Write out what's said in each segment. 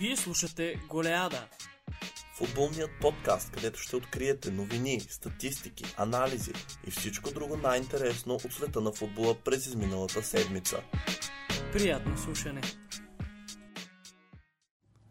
Вие слушате Голеада. Футболният подкаст, където ще откриете новини, статистики, анализи и всичко друго най-интересно от света на футбола през изминалата седмица. Приятно слушане.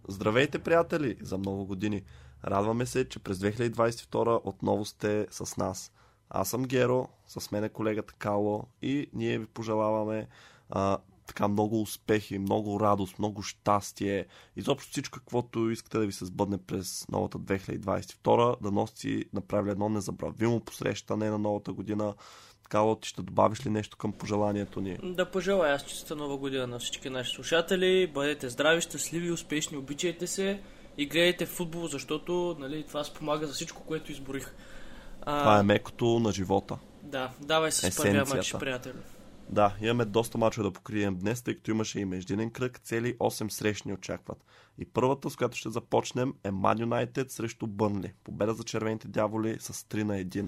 Здравейте, приятели! За много години. Радваме се, че през 2022 отново сте с нас. Аз съм Геро, с мен е колегата Кало и ние ви пожелаваме а, така много успехи, много радост, много щастие. Изобщо всичко, каквото искате да ви се сбъдне през новата 2022, да носите направили едно незабравимо посрещане на новата година. Кало, ти ще добавиш ли нещо към пожеланието ни? Да пожелая аз чиста нова година на всички наши слушатели. Бъдете здрави, щастливи, успешни, обичайте се и гледайте футбол, защото нали, това спомага за всичко, което изборих. А... Това е мекото на живота. Да, давай с първия матч, приятели. Да, имаме доста мачове да покрием днес, тъй като имаше и междинен кръг, цели 8 срещни очакват. И първата, с която ще започнем е Man United срещу Бърнли. Победа за червените дяволи с 3 на 1.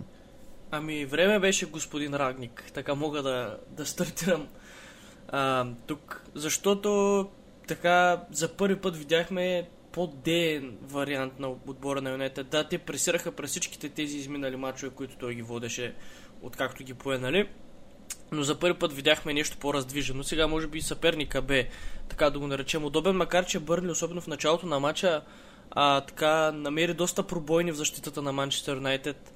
Ами, време беше господин Рагник. Така мога да, да стартирам а, тук. Защото така за първи път видяхме по-деен вариант на отбора на Юнайтед. Да, те пресираха през всичките тези изминали мачове, които той ги водеше, откакто ги пое, нали? Но за първи път видяхме нещо по-раздвижено. Сега може би съперника бе, така да го наречем, удобен, макар че Бърли, особено в началото на матча, а, така намери доста пробойни в защитата на Манчестър Юнайтед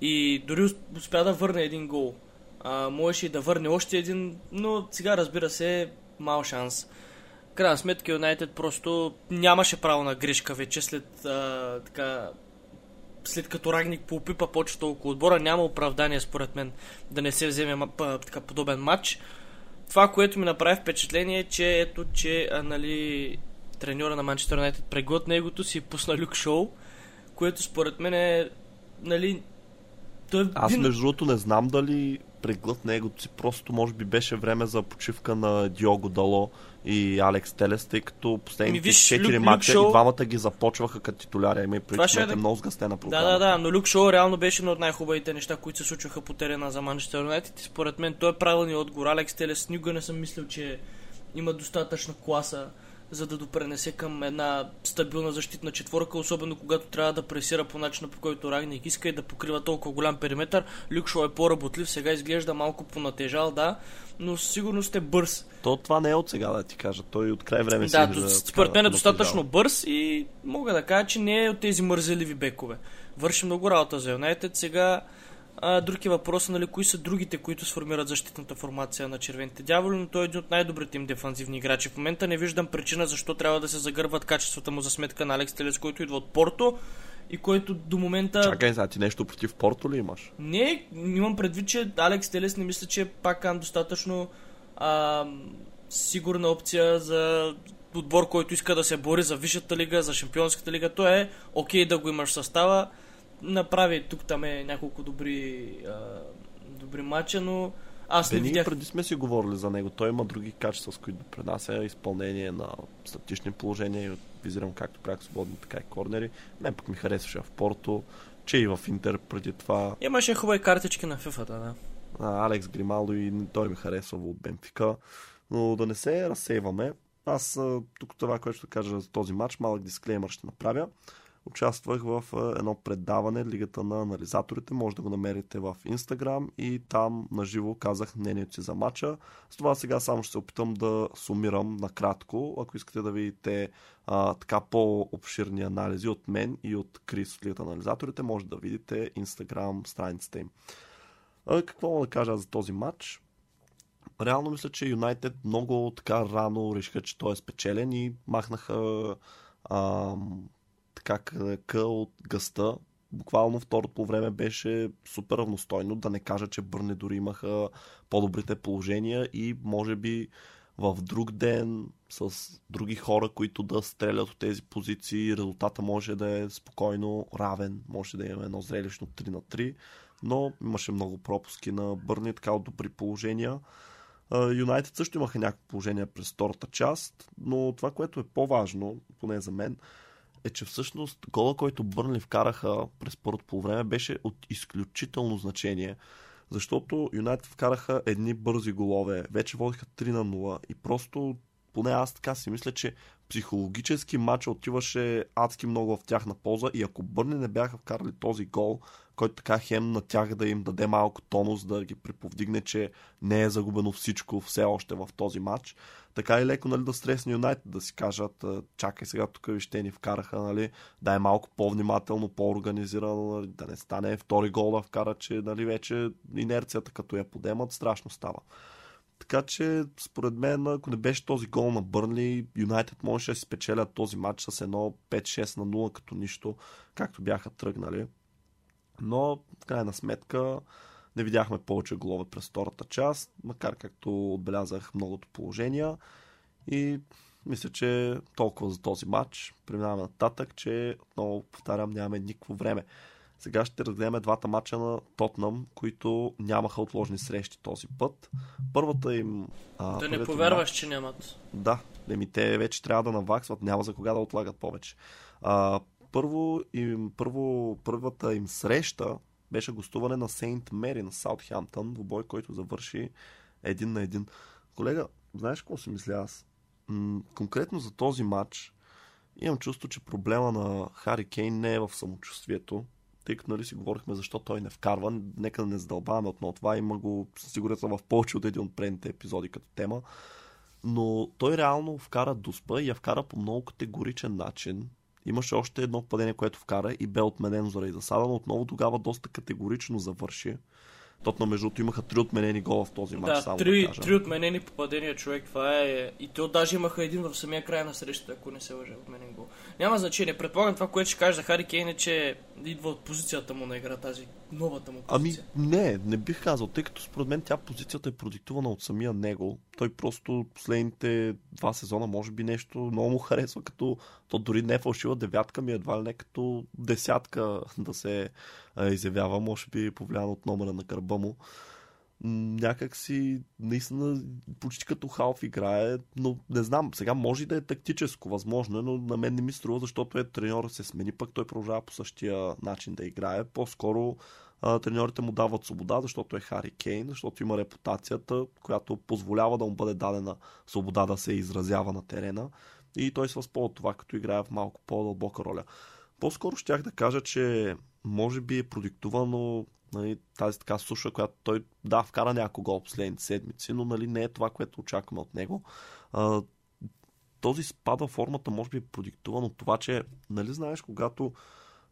и дори успя да върне един гол. А, можеше и да върне още един, но сега разбира се, мал шанс. Крайна сметка Юнайтед просто нямаше право на грешка вече след а, така след като Рагник поопипа почта около отбора, няма оправдание според мен да не се вземе така подобен матч. Това, което ми направи впечатление е, че ето, че а, нали, треньора на Манчестър Юнайтед преглътна егото си пусна Люк Шоу, което според мен е нали, той... Аз между другото не знам дали преглътна егото си, просто може би беше време за почивка на Диого Дало и Алекс Телес, тъй като последните 4 мача Шоу... и двамата ги започваха като титуляри. Има и преди, че е много сгъстена програма. Да, да, да, но Люк Шоу реално беше едно от най-хубавите неща, които се случваха по терена за Манчестър Юнайтед според мен той е правилният отговор. Алекс Телес никога не съм мислил, че има достатъчна класа за да допренесе към една стабилна защитна четворка, особено когато трябва да пресира по начина по който Рагник иска и да покрива толкова голям периметр. Люкшо е по-работлив, сега изглежда малко понатежал, да, но сигурно сте бърз. То това не е от сега да ти кажа, той от край време си Да, според мен е достатъчно бърз и мога да кажа, че не е от тези мързеливи бекове. Върши много работа за Юнайтед. Сега а, други въпроси, нали, кои са другите, които сформират защитната формация на червените дяволи, но той е един от най-добрите им дефанзивни играчи. В момента не виждам причина защо трябва да се загърват качествата му за сметка на Алекс Телес, който идва от Порто и който до момента... Чакай, за ти нещо против Порто ли имаш? Не, имам предвид, че Алекс Телес не мисля, че е пак достатъчно а, сигурна опция за отбор, който иска да се бори за Висшата лига, за Шампионската лига. То е окей да го имаш в състава направи тук там е няколко добри, а, добри матча, но аз Бе, не видях... преди сме си говорили за него. Той има други качества, с които допринася изпълнение на статични положения. Визирам както пряко свободни, така и корнери. Мен пък ми харесваше в Порто, че и в Интер преди това. Имаше хубави картички на FIFA, да. А, Алекс Грималдо и той ми харесва от Бенфика. Но да не се разсейваме. Аз тук това, което ще кажа за този матч, малък дисклеймър ще направя участвах в едно предаване Лигата на анализаторите. Може да го намерите в Instagram и там наживо казах мнението си за матча. С това сега само ще се опитам да сумирам накратко. Ако искате да видите а, така по-обширни анализи от мен и от Крис от Лигата на анализаторите, може да видите Instagram страницата им. А, какво мога да кажа за този матч? Реално мисля, че Юнайтед много така рано решиха, че той е спечелен и махнаха а, така къ от гъста. Буквално второто време беше супер равностойно, да не кажа, че Бърне дори имаха по-добрите положения и може би в друг ден с други хора, които да стрелят от тези позиции, резултата може да е спокойно равен, може да имаме едно зрелищно 3 на 3, но имаше много пропуски на Бърни, така от добри положения. Юнайтед също имаха някакво положение през втората част, но това, което е по-важно, поне за мен, е, че всъщност гола, който Бърнли вкараха през първото по време, беше от изключително значение. Защото Юнайтед вкараха едни бързи голове, вече водиха 3 на 0 и просто поне аз така си мисля, че психологически матч отиваше адски много в тяхна полза и ако Бърни не бяха вкарали този гол, който така хем на тях да им даде малко тонус, да ги приповдигне, че не е загубено всичко все още в този матч, така и леко нали, да стресне Юнайтед, да си кажат, чакай сега тук вижте ни вкараха, нали, да е малко по-внимателно, по-организирано, нали, да не стане втори гол да вкара, че нали, вече инерцията като я подемат, страшно става. Така че, според мен, ако не беше този гол на Бърнли, Юнайтед можеше да си спечелят този матч с едно 5-6 на 0 като нищо, както бяха тръгнали. Но, в крайна сметка, не видяхме повече голове през втората част, макар както отбелязах многото положения. И мисля, че толкова за този матч. Преминаваме нататък, че отново повтарям, нямаме никакво време. Сега ще разгледаме двата мача на Тотнам, които нямаха отложни срещи този път. Първата им... А, да не повярваш, матч, че нямат. Да, ми те вече трябва да наваксват, няма за кога да отлагат повече. А, първо, им, първо, първата им среща беше гостуване на Сейнт Мери на Саутхемптън, бой, който завърши един на един. Колега, знаеш какво си мисля аз? М- конкретно за този матч имам чувство, че проблема на Хари Кейн не е в самочувствието, тъй като нали си говорихме защо той не вкарва. Нека да не задълбаваме отново това. Има го, сигурен съм, в повече от един от предните епизоди като тема. Но той реално вкара Дуспа и я вкара по много категоричен начин. Имаше още едно падение, което вкара и бе отменено заради засада, но отново тогава доста категорично завърши. Тотна, между другото, имаха три отменени гола в този матч. Да, само три, да три отменени попадения, човек. Това е. И то даже имаха един в самия край на срещата, ако не се лъжа, отменен гол. Няма значение. Предполагам това, което ще кажа за Хари Кейн е, че идва от позицията му на игра, тази новата му ами, позиция. Ами, не, не бих казал, тъй като според мен тя позицията е продиктувана от самия него. Той просто последните два сезона, може би нещо много му харесва, като то дори не е фалшива девятка ми, едва ли не като десятка да се а, изявява, може би повлиян от номера на гърба му някак си наистина почти като халф играе, но не знам, сега може да е тактическо, възможно е, но на мен не ми струва, защото е треньор се смени, пък той продължава по същия начин да играе. По-скоро а, треньорите му дават свобода, защото е Хари Кейн, защото има репутацията, която позволява да му бъде дадена свобода да се изразява на терена и той се възползва това, като играе в малко по-дълбока роля. По-скоро щях да кажа, че може би е продиктувано нали, тази така суша, която той да, вкара няколко гол последните седмици, но нали, не е това, което очакваме от него. А, този спад във формата може би е продиктуван от това, че нали знаеш, когато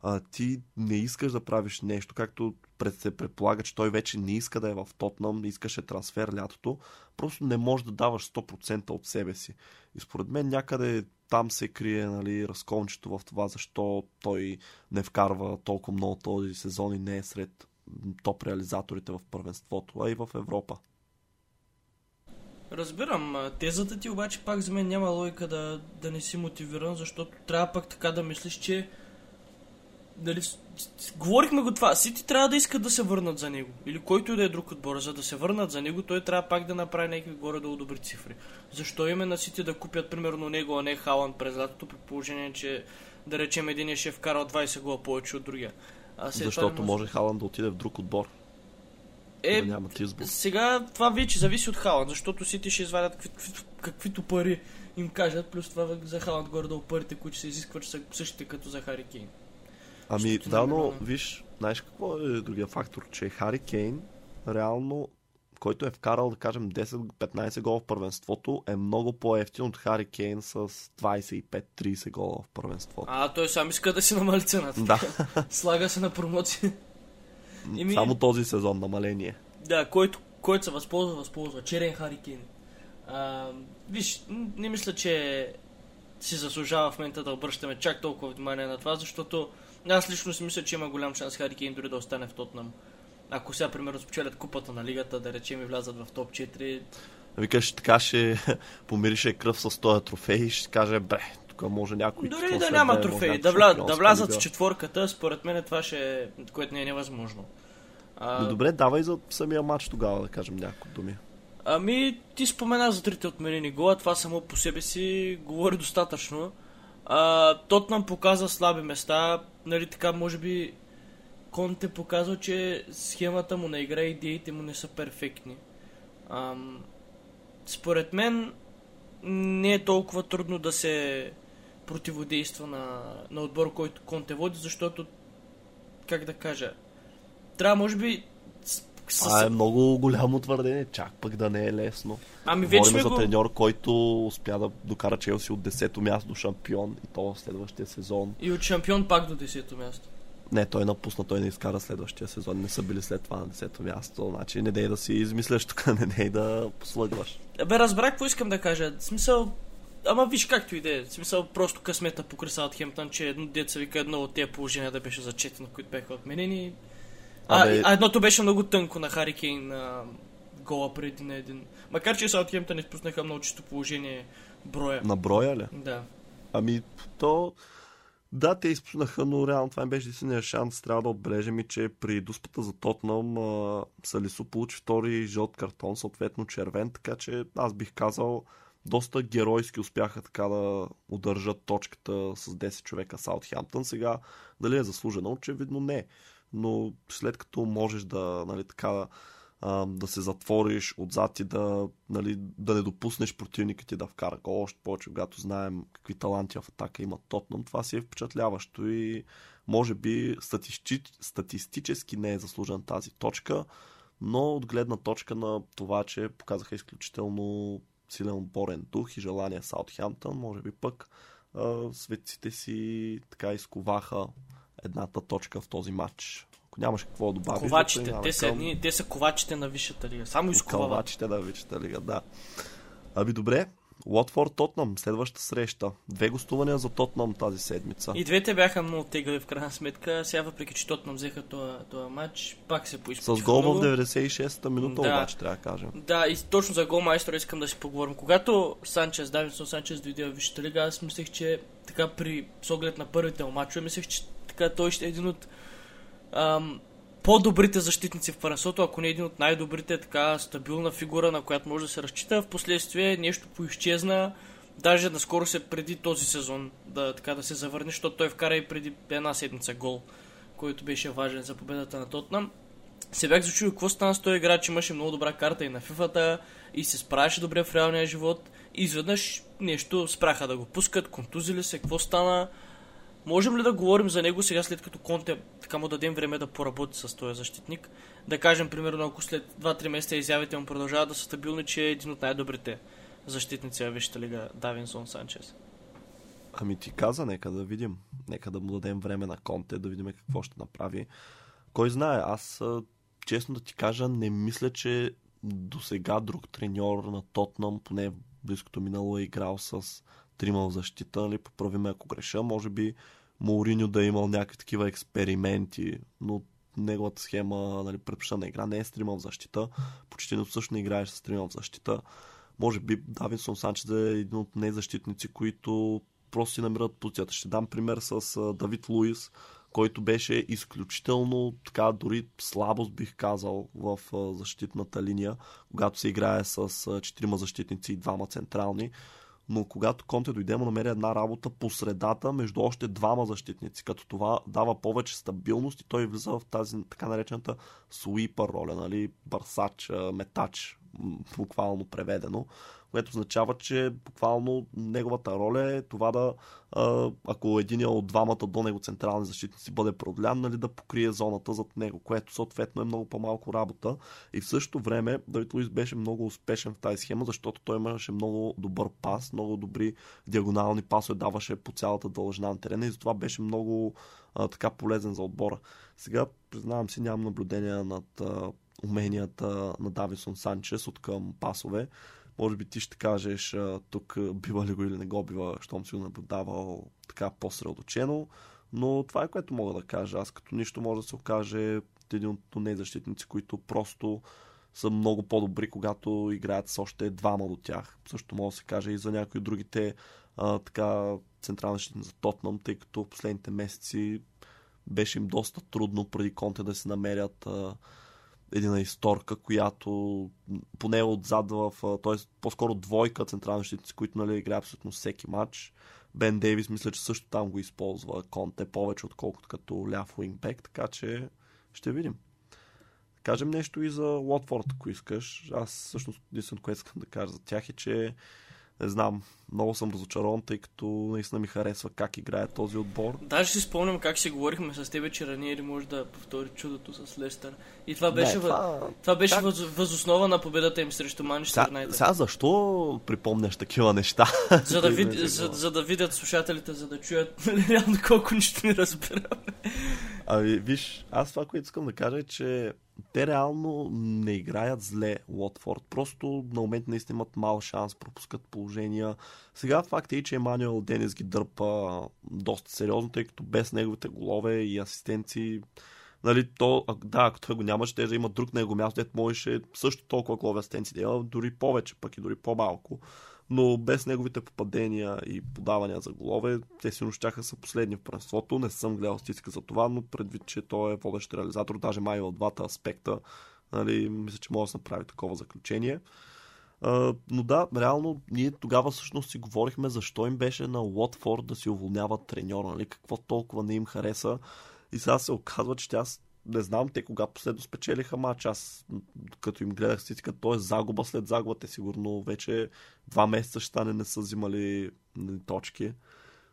а, ти не искаш да правиш нещо, както пред се предполага, че той вече не иска да е в Тотнам, искаше трансфер лятото, просто не можеш да даваш 100% от себе си. И според мен някъде там се крие нали, разкончето в това, защо той не вкарва толкова много този сезон и не е сред топ реализаторите в първенството, а и в Европа. Разбирам. Тезата ти обаче пак за мен няма логика да, да не си мотивиран, защото трябва пък така да мислиш, че дали, говорихме го това. Сити трябва да искат да се върнат за него. Или който и да е друг отбор. За да се върнат за него, той трябва пак да направи някакви горе да добри цифри. Защо име на Сити да купят примерно него, а не Халанд през лятото, при положение, че да речем един е шеф карал 20 гола повече от другия. А Защото може Халанд да отиде в друг отбор. Е, да нямат избор. Сега това вече зависи от Халанд, защото Сити ще извадят какви, какви, каквито пари им кажат, плюс това за Халанд горе-долу парите, които се изискват, са същите като за Хари Кейн. Ами, да, но виж, знаеш какво е другия фактор, че Хари Кейн реално който е вкарал, да кажем, 10-15 гола в първенството, е много по-ефтин от Хари Кейн с 25-30 гола в първенството. А, той сам иска да си намали цената. Да. Слага се на промоция. Ми... Само този сезон намаление. Да, който, който се възползва, възползва. Черен Хари Кейн. А, виж, не мисля, че си заслужава в момента да обръщаме чак толкова внимание на това, защото аз лично си мисля, че има голям шанс Хари Кейн дори да остане в Тотнам ако сега, примерно, спечелят купата на лигата, да речем и влязат в топ 4. Викаш, така ще помирише кръв с този трофей и ще каже, бре, тук може някой... Дори да няма трофей, да, вля... да влязат в четворката, според мен това ще е, което не е невъзможно. А... Но добре, давай за самия матч тогава, да кажем няколко думи. Ами, ти спомена за трите отменени гола, това само по себе си говори достатъчно. А, Тот нам показа слаби места, нали така, може би Конте показва, че схемата му на игра и идеите му не са перфектни. Ам, според мен, не е толкова трудно да се противодейства на, на отбор, който Конте води, защото, как да кажа, трябва може би с. Това е много голямо твърдение, чак пък да не е лесно. Ами вече Говорим за го... треньор, който успя да докара Челси от 10-то място до шампион и то в следващия сезон. И от шампион пак до 10-то място. Не, той напусна, той не изкара следващия сезон. Не са били след това на 10-то място. Значи не дей да си измисляш тук, не дей да послъгваш. Бе, разбрах какво искам да кажа. В смисъл, ама виж както и да е. Смисъл, просто късмета покрай Саутхемптън, че едно деца вика едно от тези положения да беше зачетено, които бяха отменени. А, Абе- а едното беше много тънко на Хари Кейн на гола преди на един. Макар, че Саутхемптън изпуснаха много чисто положение броя. На броя ли? Да. Ами, то... Да, те изпуснаха, но реално това им беше единствения шанс. Трябва да отбележим и, че при дуспата за Тотнам Салисо получи втори жълт картон, съответно червен, така че аз бих казал доста геройски успяха така да удържат точката с 10 човека Саутхемптън. Сега, дали е заслужено? Очевидно не. Но след като можеш да, нали, така, а, да се затвориш отзад и да, нали, да не допуснеш противника ти да вкара гол, още повече, когато знаем какви таланти в атака има Тотнам, това си е впечатляващо и може би статисти... статистически не е заслужен тази точка, но от гледна точка на това, че показаха изключително силен отборен дух и желание Саутхемптън, може би пък светците си така изковаха едната точка в този матч. Ако нямаш какво да добавиш, Ковачите. Те са, към- едни, те са ковачите на Висшата лига. Само изковават. Калвачите да вичата лига, да. Аби добре, Уотфорд Тотнам, следващата среща. Две гостувания за Тотнам тази седмица. И двете бяха много тегави в крайна сметка. Сега, въпреки че Тотнам взеха този, матч, пак се С поизпитиха гол в много. 96-та минута, Да. обаче трябва да кажем. Да, и точно за гол майстора искам да си поговорим. Когато Санчес, Давидсон Санчес дойде в Висшата лига, аз мислех, че така при с оглед на първите му мачове, мислех, че така той ще е един от ам, по-добрите защитници в първенството, ако не един от най-добрите, така стабилна фигура, на която може да се разчита. Впоследствие нещо поизчезна, даже наскоро се преди този сезон да, така да се завърне, защото той вкара и преди една седмица гол, който беше важен за победата на Тотнам се бях зачудил какво стана с този играч, имаше много добра карта и на фифата и се справяше добре в реалния живот. И изведнъж нещо спраха да го пускат, контузили се, какво стана. Можем ли да говорим за него сега, след като Конте така му дадем време да поработи с този защитник? Да кажем, примерно, ако след 2-3 месеца изявите му продължават да са стабилни, че е един от най-добрите защитници в Висшата лига, Давинсон Санчес. Ами ти каза, нека да видим. Нека да му дадем време на Конте, да видим какво ще направи. Кой знае, аз честно да ти кажа, не мисля, че до сега друг треньор на Тотнам, поне в близкото минало е играл с трима в защита, нали, поправи ако греша. Може би Мауриньо да е имал някакви такива експерименти, но неговата схема, нали, предпочитана игра не е с трима в защита. Почти не също не играеш с трима в защита. Може би Давинсон Санчес е един от незащитници, които просто си намират позицията. Ще дам пример с Давид Луис, който беше изключително така, дори слабост бих казал в защитната линия, когато се играе с четирима защитници и двама централни. Но когато Конте дойде, му намери една работа по средата между още двама защитници, като това дава повече стабилност и той влиза в тази така наречената суипър роля, нали? бърсач, метач, буквално преведено, което означава, че буквално неговата роля е това да, ако един от двамата до него централни защитници бъде продлян, нали, да покрие зоната зад него, което съответно е много по-малко работа. И в същото време Давид Луис беше много успешен в тази схема, защото той имаше много добър пас, много добри диагонални пасове даваше по цялата дължина на терена и затова беше много така полезен за отбора. Сега, признавам си, нямам наблюдения над а, уменията на Дависон Санчес от към пасове. Може би ти ще кажеш тук бива ли го или не го бива, щом си го наблюдавал така по-средоточено. Но това е което мога да кажа. Аз като нищо може да се окаже един от тези защитници, които просто са много по-добри, когато играят с още двама до тях. Също може да се каже и за някои от другите а, така централни защитници за Тотнам, тъй като последните месеци беше им доста трудно преди Конте да се намерят а, една исторка, която м, поне отзад в, т.е. по-скоро двойка централни защитници, които нали, играят абсолютно всеки матч. Бен Дейвис мисля, че също там го използва Конте повече, отколкото като ляв уингбек, така че ще видим. Кажем нещо и за Уотфорд, ако искаш. Аз всъщност единственото, което искам да кажа за тях е, че не знам, много съм разочарован, тъй като наистина ми харесва как играе този отбор. Даже си спомням как си говорихме с тебе, че Раниери може да повтори чудото с Лестър. И това беше, Не, това- това беше как- въз... възоснова на победата им срещу Манчестър Юнайтед. сега защо припомняш такива неща? За да, вид... за, за да видят слушателите, за да чуят нали, реално колко нищо не разбираме. Ами, виж, аз това, което искам да кажа е, че те реално не играят зле Уотфорд. Просто на момент наистина имат мал шанс, пропускат положения. Сега факт е, че Емануел Денис ги дърпа доста сериозно, тъй като без неговите голове и асистенции Нали, то, да, ако той го нямаше, те да има друг на него място, дето можеше също толкова голове асистенции да има, дори повече, пък и дори по-малко. Но без неговите попадения и подавания за голове, те сигурно щяха са последни в първенството. Не съм гледал статистика за това, но предвид, че той е водещ реализатор, даже май от двата аспекта, нали, мисля, че може да се направи такова заключение. Но да, реално ние тогава всъщност си говорихме защо им беше на Уотфорд да си уволняват треньора, нали? какво толкова не им хареса. И сега се оказва, че аз не знам те кога последно спечелиха матч. Аз като им гледах статистика, то е загуба след загуба. Те сигурно вече два месеца ще стане не са взимали нали, точки.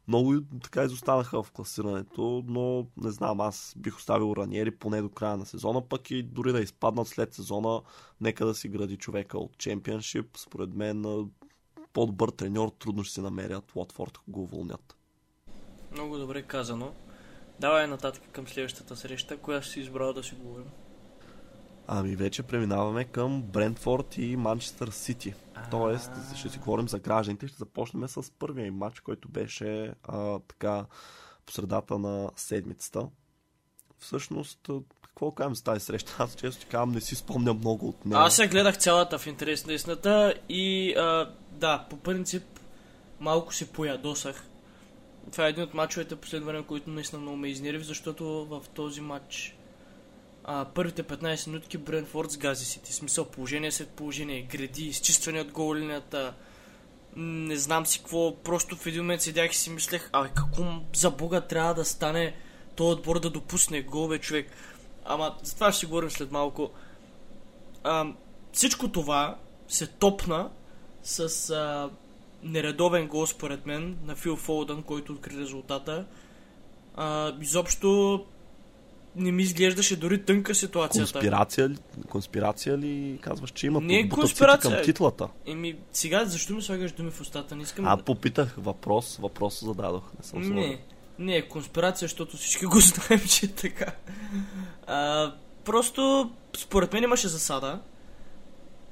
Много така изостанаха в класирането, но не знам, аз бих оставил Раниери поне до края на сезона, пък и дори да изпаднат след сезона, нека да си гради човека от чемпионшип. Според мен по-добър треньор трудно ще се намерят Уотфорд, ако го уволнят. Много добре казано. Давай нататък към следващата среща, коя си избрал да си говорим. Ами вече преминаваме към Брентфорд и Манчестър Сити. Тоест, ще си говорим за гражданите. Ще започнем с първия матч, който беше а, така по средата на седмицата. Всъщност, какво кажем за тази среща? Аз често ти казвам, не си спомням много от нея. Аз я гледах цялата в интерес на истината и а, да, по принцип малко се поядосах. Това е един от мачовете последно които наистина много ме изнерви, защото в този матч а, първите 15 минутки Бренфорд сгази Сити. Смисъл положение след положение, гради, изчистване от гол не знам си какво, просто в един момент седях и си мислех, абе какво за бога трябва да стане този отбор да допусне гол, бе, човек. Ама за това ще си говорим след малко. А, всичко това се топна с а, нередовен гол според мен на Фил Фолдън, който откри резултата. А, изобщо не ми изглеждаше дори тънка ситуацията. Конспирация ли, конспирация ли казваш, че има Не е конспирация. към титлата? Еми, сега защо ми слагаш думи в устата? Не искам А, да... попитах въпрос, въпрос зададох. Не съм Не, не е конспирация, защото всички го знаем, че е така. А, просто, според мен имаше засада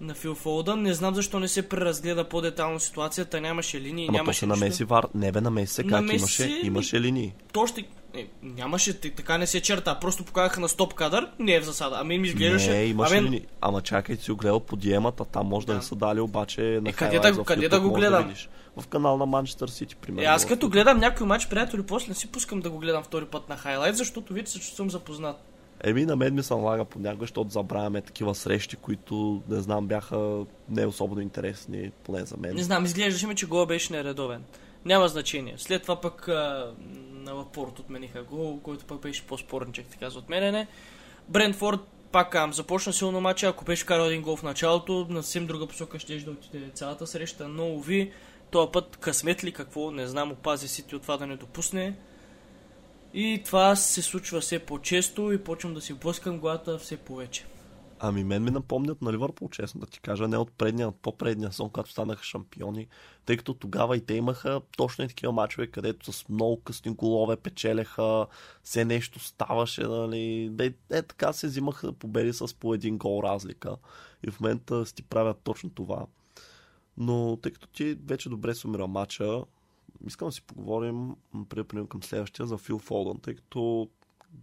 на Фил Фолдън. Не знам защо не се преразгледа по-детално ситуацията. Нямаше линии, Ама то нямаше се нищо. намеси вар. Не бе, намеси се как Намеси имаше, имаше линии. То ще... Не, нямаше, така не се черта. Просто показаха на стоп кадър, не е в засада. Ами ми изглеждаше... Не, имаше Ами, линии. Ама чакай, си го гледал по диемата, там може да, Да. не са дали, обаче на Е, къде да- къде да го гледам? видиш. В канал на Манчестър Сити, примерно. Е, аз като гледам някой матч, приятели, после не си пускам да го гледам втори път на хайлайт, защото виж се, съм запознат. Еми, на мен ми се налага понякога, защото забравяме такива срещи, които, не знам, бяха не особено интересни, поне за мен. Не знам, изглеждаше ми, че гол беше нередовен. Няма значение. След това пък а, на Лапорт отмениха гол, който пък беше по-спорничек, така за отменене. Брентфорд, пак казвам, започна силно матча, ако беше карал един гол в началото, на съвсем друга посока ще да отиде цялата среща, но уви, този път късмет ли какво, не знам, опази Сити от това да не допусне. И това се случва все по-често и почвам да си блъскам главата все повече. Ами мен ми напомнят на Ливърпул, честно да ти кажа, не от предния, от по-предния сон, когато станаха шампиони, тъй като тогава и те имаха точно и такива мачове, където с много късни голове печелеха, все нещо ставаше, нали, е, е така се взимаха победи с по един гол разлика и в момента си правят точно това. Но тъй като ти вече добре сумира матча, искам да си поговорим преминем към следващия за Фил Фолдън, тъй като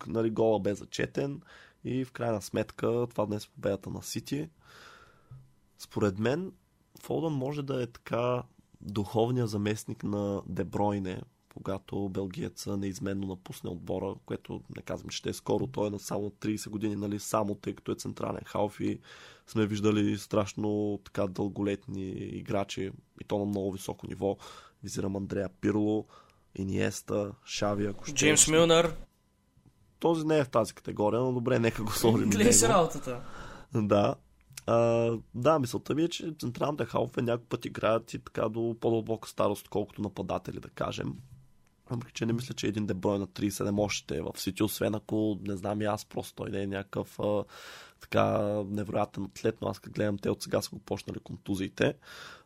нали, гола бе зачетен и в крайна сметка това днес е победата на Сити. Според мен Фолдън може да е така духовният заместник на Дебройне, когато белгиеца неизменно напусне отбора, което не казвам, че ще е скоро, той е на само 30 години, нали, само тъй като е централен халф и сме виждали страшно така дълголетни играчи и то на много високо ниво. Визирам Андрея Пирло, Иниеста, Шави, ако ще Джеймс Милнър, този не е в тази категория, но добре, нека го сложим. гледай си работата. Да. А, да, мисълта ми е, че централните халфе някакъв път играят и така до по-дълбока старост, колкото нападатели, да кажем. Въпреки, че не мисля, че един деброй на 37 още е в Сити, освен ако, не знам и аз, просто той не е някакъв а, така невероятен атлет, но аз като гледам, те от сега са го почнали контузиите.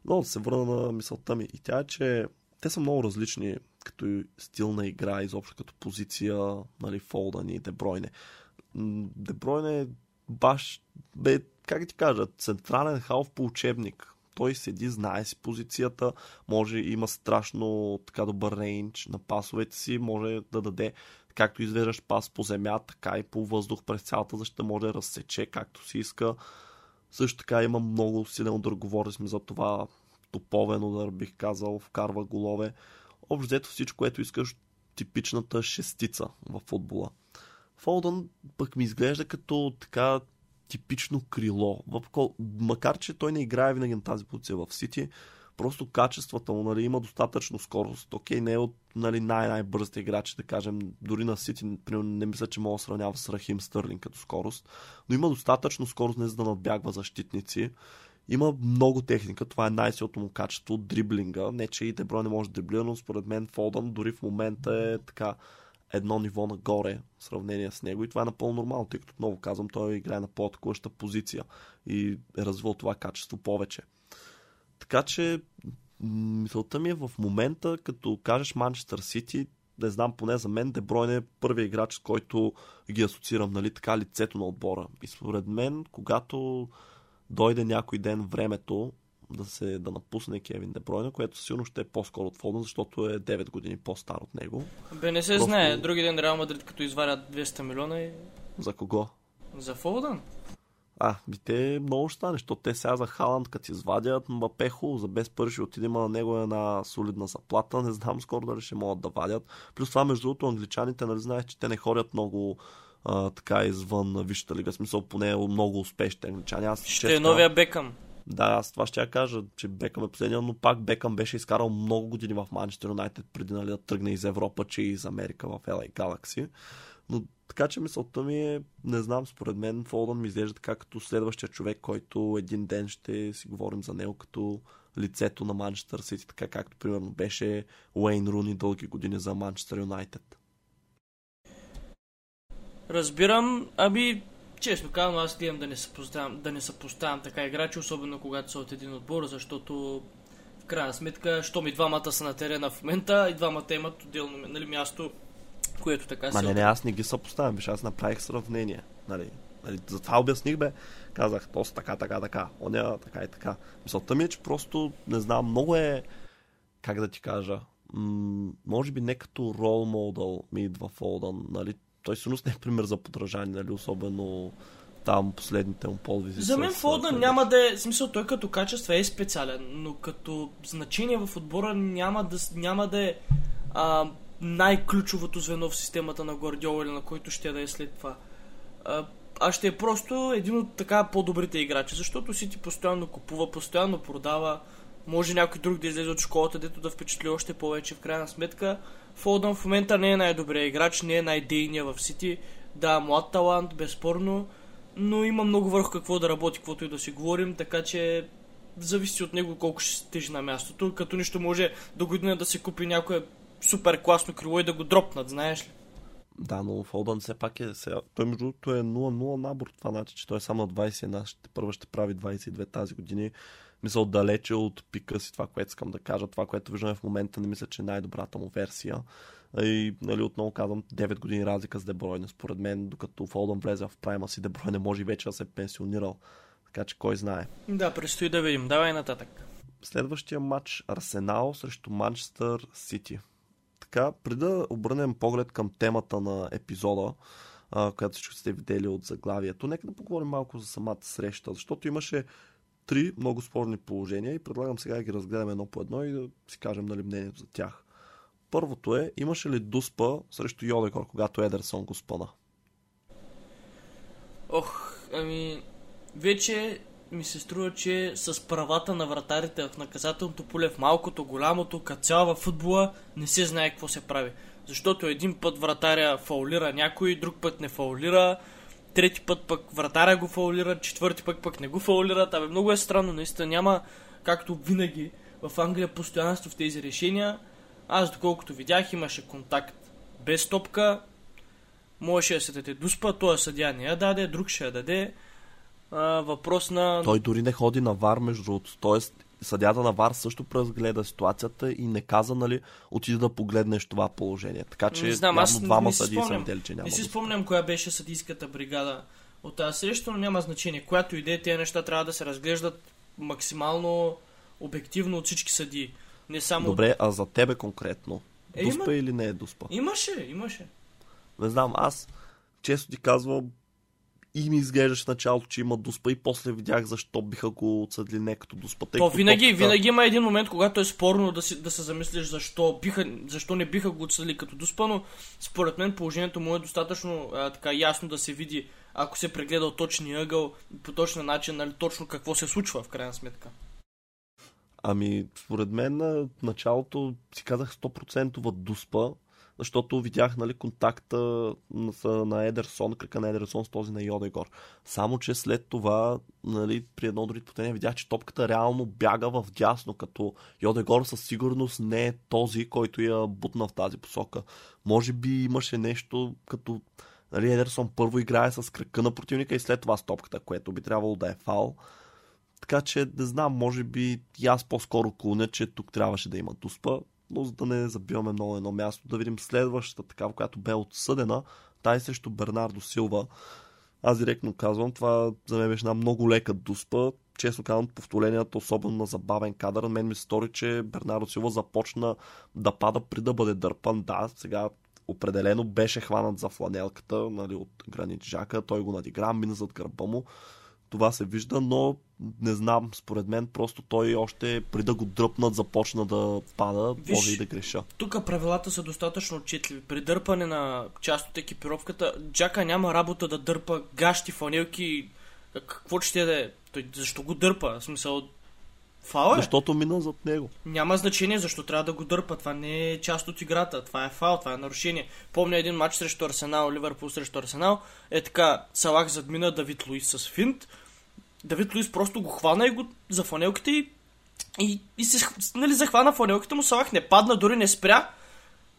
Но да се върна на мисълта ми. И тя е, че те са много различни като стил на игра, изобщо като позиция, нали, Фолдън и Дебройне. Дебройне е баш, бе, как ти кажа, централен халф по учебник. Той седи, знае си позицията, може, има страшно така добър рейндж на пасовете си, може да даде както извеждаш пас по земя, така и по въздух през цялата защита може да разсече както си иска. Също така има много силен удар, говорили сме за това топовен удар, бих казал, вкарва голове. Общо взето всичко, което искаш, типичната шестица в футбола. Фолдън пък ми изглежда като така типично крило. Макар, че той не играе винаги на тази позиция в Сити, просто качествата му, нали, има достатъчно скорост. Окей, не е от нали, най-най-бързите играчи, да кажем, дори на Сити, не мисля, че мога да сравнява с Рахим Стърлин като скорост, но има достатъчно скорост, не за да надбягва защитници. Има много техника, това е най-силното му качество, дриблинга. Не, че и Деброй не може да дриблира, но според мен Фолдън дори в момента е така едно ниво нагоре в сравнение с него и това е напълно нормално, тъй като отново казвам, той играе на по-атакуваща позиция и е развил това качество повече. Така че мисълта ми е в момента, като кажеш Манчестър Сити, не знам, поне за мен, Дебройн е първият играч, с който ги асоциирам, нали, така лицето на отбора. И според мен, когато дойде някой ден времето да се да напусне Кевин Дебройна, което силно ще е по-скоро от Фолдън, защото е 9 години по-стар от него. Бе, не се Просто... знае. Други ден Реал Мадрид, като изварят 200 милиона и... За кого? За Фолдън. А, би те много ще стане, защото те сега за Халанд, като извадят Мбапе хубаво, за без пари ще отидем на него една солидна заплата, не знам скоро дали ще могат да вадят. Плюс това, между другото, англичаните, нали знаеш, че те не ходят много а, така извън Висшата лига, смисъл поне много успешни англичани. Аз, ще е новия Бекъм. Да, аз това ще я кажа, че Бекъм е последния, но пак Бекъм беше изкарал много години в Манчестър Юнайтед преди нали, да тръгне из Европа, че и из Америка в LA Galaxy. Но така че мисълта ми е, не знам, според мен Фолдън ми изглежда така като следващия човек, който един ден ще си говорим за него като лицето на Манчестър Сити, така както примерно беше Уейн Руни дълги години за Манчестър Юнайтед. Разбирам, аби честно казвам, аз гледам да не съпоставям, да не съпоставям така играчи, особено когато са от един отбор, защото в крайна сметка, що ми двамата са на терена в момента и двамата имат отделно нали, място, което така Ма не, не, аз не ги съпоставям, биш, аз направих сравнение. Нали, нали, затова обясних, бе. Казах, то така, така, така, оня, така и така. Мисълта ми е, че просто, не знам, много е, как да ти кажа, м- може би не като рол модел ми идва Фолдън, нали, той всъщност не е пример за подражание, нали, особено там последните му подвизи. За мен Фолдън няма да е, смисъл той като качество е специален, но като значение в отбора няма да, няма да е а, най-ключовото звено в системата на Гвардиола или на който ще да е след това. А, ще е просто един от така по-добрите играчи, защото си ти постоянно купува, постоянно продава, може някой друг да излезе от школата, дето да впечатли още повече. В крайна сметка, Фолдън в момента не е най-добрият играч, не е най-дейният в Сити. Да, млад талант, безспорно, но има много върху какво да работи, каквото и да си говорим, така че зависи от него колко ще се тежи на мястото. Като нищо може до година да се купи някое супер класно крило и да го дропнат, знаеш ли? Да, но Фолдън все пак е... Сега, той между другото е 0-0 набор. Това значи, че той е само на 21. Ще, първо ще прави 22 тази година мисля, далече от пика си това, което искам да кажа. Това, което виждаме в момента, не мисля, че е най-добрата му версия. И, нали, отново казвам, 9 години разлика с Дебройне. Според мен, докато Фолдън влезе в прайма си, Дебройне може вече да се е пенсионирал. Така че кой знае. Да, предстои да видим. Давай нататък. Следващия матч Арсенал срещу Манчестър Сити. Така, преди да обърнем поглед към темата на епизода, която всички сте видели от заглавието, нека да поговорим малко за самата среща, защото имаше три много спорни положения и предлагам сега да ги разгледаме едно по едно и да си кажем нали, мнението за тях. Първото е, имаше ли дуспа срещу Йодекор, когато Едерсон го спъна? Ох, ами, вече ми се струва, че с правата на вратарите в наказателното поле, в малкото, голямото, като във футбола, не се знае какво се прави. Защото един път вратаря фаулира някой, друг път не фаулира, трети път пък вратаря го фаулират, четвърти пък пък не го фаулират. Абе, много е странно, наистина няма, както винаги, в Англия постоянство в тези решения. Аз, доколкото видях, имаше контакт без топка, можеше да се даде дуспа, той съдя не я даде, друг ще я даде. А, въпрос на... Той дори не ходи на вар, между другото. Тоест, съдята на ВАР също разгледа ситуацията и не каза, нали, отиде да погледнеш това положение. Така че не знам, аз двама съдии са видели, че няма. Не си да- спомням коя беше съдийската бригада от тази среща, но няма значение. Която идея, тези неща трябва да се разглеждат максимално обективно от всички съдии. Не само... Добре, а за тебе конкретно? Е, Дуспа има- или не е дуспа? Имаше, имаше. Не знам, аз често ти казвам и ми изглеждаше в началото, че има дуспа и после видях защо биха го отсъдили не като дуспа. Тъй То винаги, топката- винаги има един момент, когато е спорно да, си, да се замислиш защо, биха, защо не биха го отсъдили като дуспа, но според мен положението му е достатъчно а, така ясно да се види, ако се прегледа от точния ъгъл, по точен начин, нали, точно какво се случва в крайна сметка. Ами, според мен на началото си казах 100% дуспа, защото видях нали, контакта на, Едерсон, кръка на Едерсон с този на Йодегор. Само, че след това нали, при едно дори потение видях, че топката реално бяга в дясно, като Йодегор със сигурност не е този, който я бутна в тази посока. Може би имаше нещо като нали, Едерсон първо играе с кръка на противника и след това с топката, което би трябвало да е фал. Така че, не знам, може би и аз по-скоро клоня, че тук трябваше да има дуспа, но за да не забиваме много едно място, да видим следващата такава, която бе отсъдена, тай срещу Бернардо Силва. Аз директно казвам, това за мен беше една много лека дуспа. Честно казвам, повторенията, особено на забавен кадър, мен ми се стори, че Бернардо Силва започна да пада при да бъде дърпан. Да, сега определено беше хванат за фланелката нали, от гранит Жака, той го надигра, мина зад гърба му. Това се вижда, но не знам, според мен просто той още при да го дръпнат започна да пада, Виж, може и да греша. Тук правилата са достатъчно отчетливи. При дърпане на част от екипировката, Джака няма работа да дърпа гащи, фанелки, какво ще да е. Той защо го дърпа? В смисъл, фал е. Защото мина зад него. Няма значение защо трябва да го дърпа. Това не е част от играта. Това е фал, това е нарушение. Помня един матч срещу Арсенал, Ливърпул срещу Арсенал. Е така, Салах задмина Давид Луис с финт. Давид Луис просто го хвана и го за фанелките и, и, и се нали, захвана фанелките му. Салах не падна, дори не спря.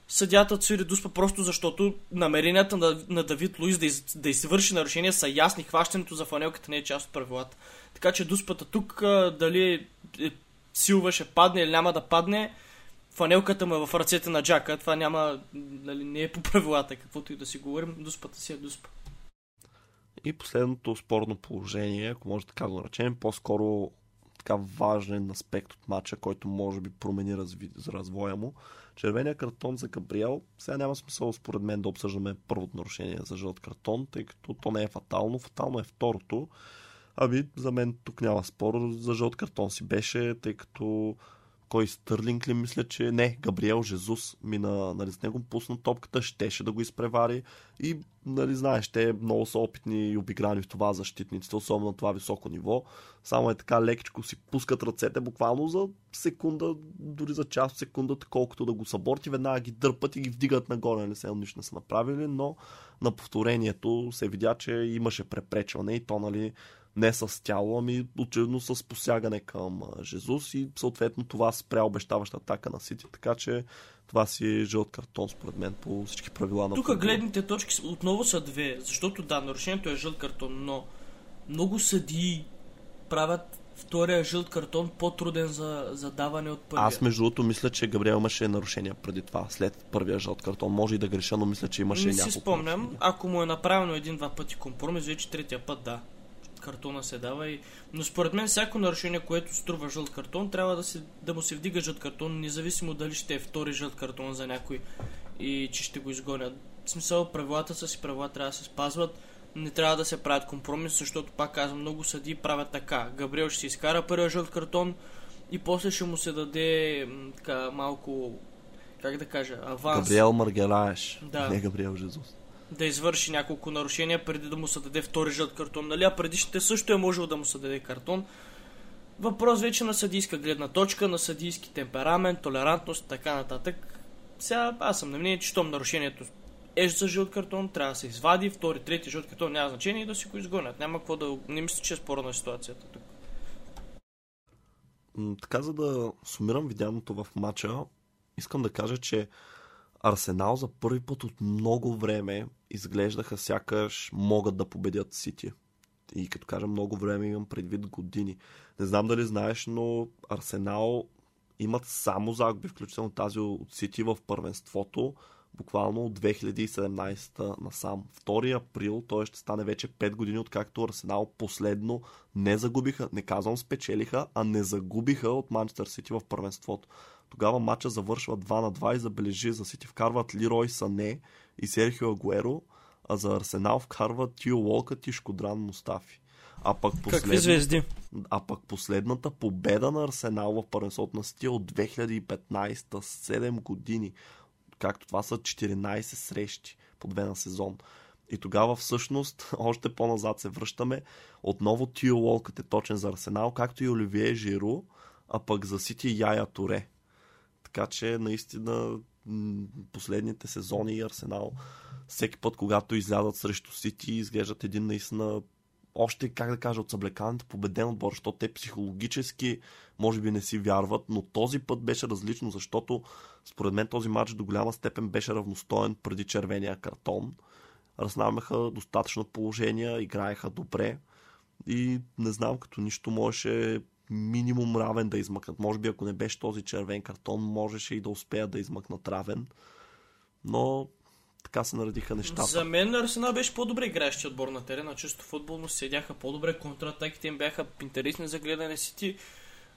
Съдята свири дуспа просто защото намеренията на, на Давид Луис да, из, да извърши нарушение са ясни. Хващането за фанелката не е част от правилата. Така че дуспата тук, а, дали е, Силва ще падне или няма да падне, фанелката му е в ръцете на Джака. Това няма, нали, не е по правилата, каквото и да си говорим. Дуспата си е дуспа. И последното спорно положение, ако може така го наречем, по-скоро така важен аспект от матча, който може би промени за развоя му. Червения картон за Габриел. Сега няма смисъл според мен да обсъждаме първото нарушение за жълт картон, тъй като то не е фатално. Фатално е второто. Ами, за мен тук няма спор. За жълт картон си беше, тъй като кой Стърлинг ли мисля, че не, Габриел Жезус мина нали, с него, пусна топката, щеше да го изпревари и нали, знаеш, те много са опитни и обиграни в това защитниците, особено на това високо ниво. Само е така лекичко си пускат ръцете буквално за секунда, дори за част от секундата, колкото да го съборти, веднага ги дърпат и ги вдигат нагоре, нали се нищо не са направили, но на повторението се видя, че имаше препречване и то нали не с тяло, ами очевидно с посягане към Жезус и съответно това спря обещаваща атака на Сити, така че това си е жълт картон според мен по всички правила на Тук гледните точки отново са две, защото да, нарушението е жълт картон, но много съдии правят втория жълт картон по-труден за, за даване от първия. Аз между другото мисля, че Габриел имаше нарушения преди това, след първия жълт картон. Може и да греша, но мисля, че имаше Не си няколко. спомням, нарушения. ако му е направено един-два пъти компромис, вече третия път да. Картона се дава и... Но според мен всяко нарушение, което струва жълт картон, трябва да, се, да му се вдига жълт картон, независимо дали ще е втори жълт картон за някой и че ще го изгонят. В смисъл, правилата са си правила, трябва да се спазват. Не трябва да се правят компромис, защото пак казвам, много съди правят така. Габриел ще си изкара първия жълт картон и после ще му се даде така малко, как да кажа, аванс. Габриел Маргелаеш, Да. не Габриел Жезус. Да извърши няколко нарушения преди да му се даде втори жълт картон, нали? А предишните също е можело да му се даде картон. Въпрос вече на съдийска гледна точка, на съдийски темперамент, толерантност, така нататък. Сега аз съм на мнение, че щом нарушението еш за жълт картон, трябва да се извади, втори, трети жълт картон няма значение и да си го изгонят. Няма какво да... Не мисля, че е спорна ситуацията тук. Така, за да сумирам видяното в матча, искам да кажа, че Арсенал за първи път от много време изглеждаха сякаш могат да победят Сити. И като кажа много време имам предвид години. Не знам дали знаеш, но Арсенал имат само загуби, включително тази от Сити в първенството, буквално от 2017 насам. 2 април, т.е. ще стане вече 5 години, откакто Арсенал последно не загубиха, не казвам спечелиха, а не загубиха от Манчестър Сити в първенството. Тогава матча завършва 2 на 2 и забележи за Сити вкарват Лирой Сане и Серхио Агуеро, а за Арсенал вкарват Тио Локът и Шкодран Мустафи. А пък, Какви звезди? а пък последната победа на Арсенал в първенството на Сити от 2015 7 години. Както това са 14 срещи по две на сезон. И тогава всъщност, още по-назад се връщаме. Отново Тио Лолкът е точен за Арсенал, както и Оливие Жиру, а пък за Сити Яя Торе. Така че наистина последните сезони Арсенал всеки път, когато излязат срещу Сити, изглеждат един наистина още, как да кажа, от съблеканите победен отбор, защото те психологически може би не си вярват, но този път беше различно, защото според мен този матч до голяма степен беше равностоен преди червения картон. Разнамяха достатъчно положения, играеха добре и не знам, като нищо можеше минимум равен да измъкнат. Може би ако не беше този червен картон, можеше и да успеят да измъкнат равен. Но така се наредиха нещата. За мен Арсенал беше по-добре играещи отбор на терена, чисто футболно седяха по-добре, контратаките им бяха интересни за гледане. Сити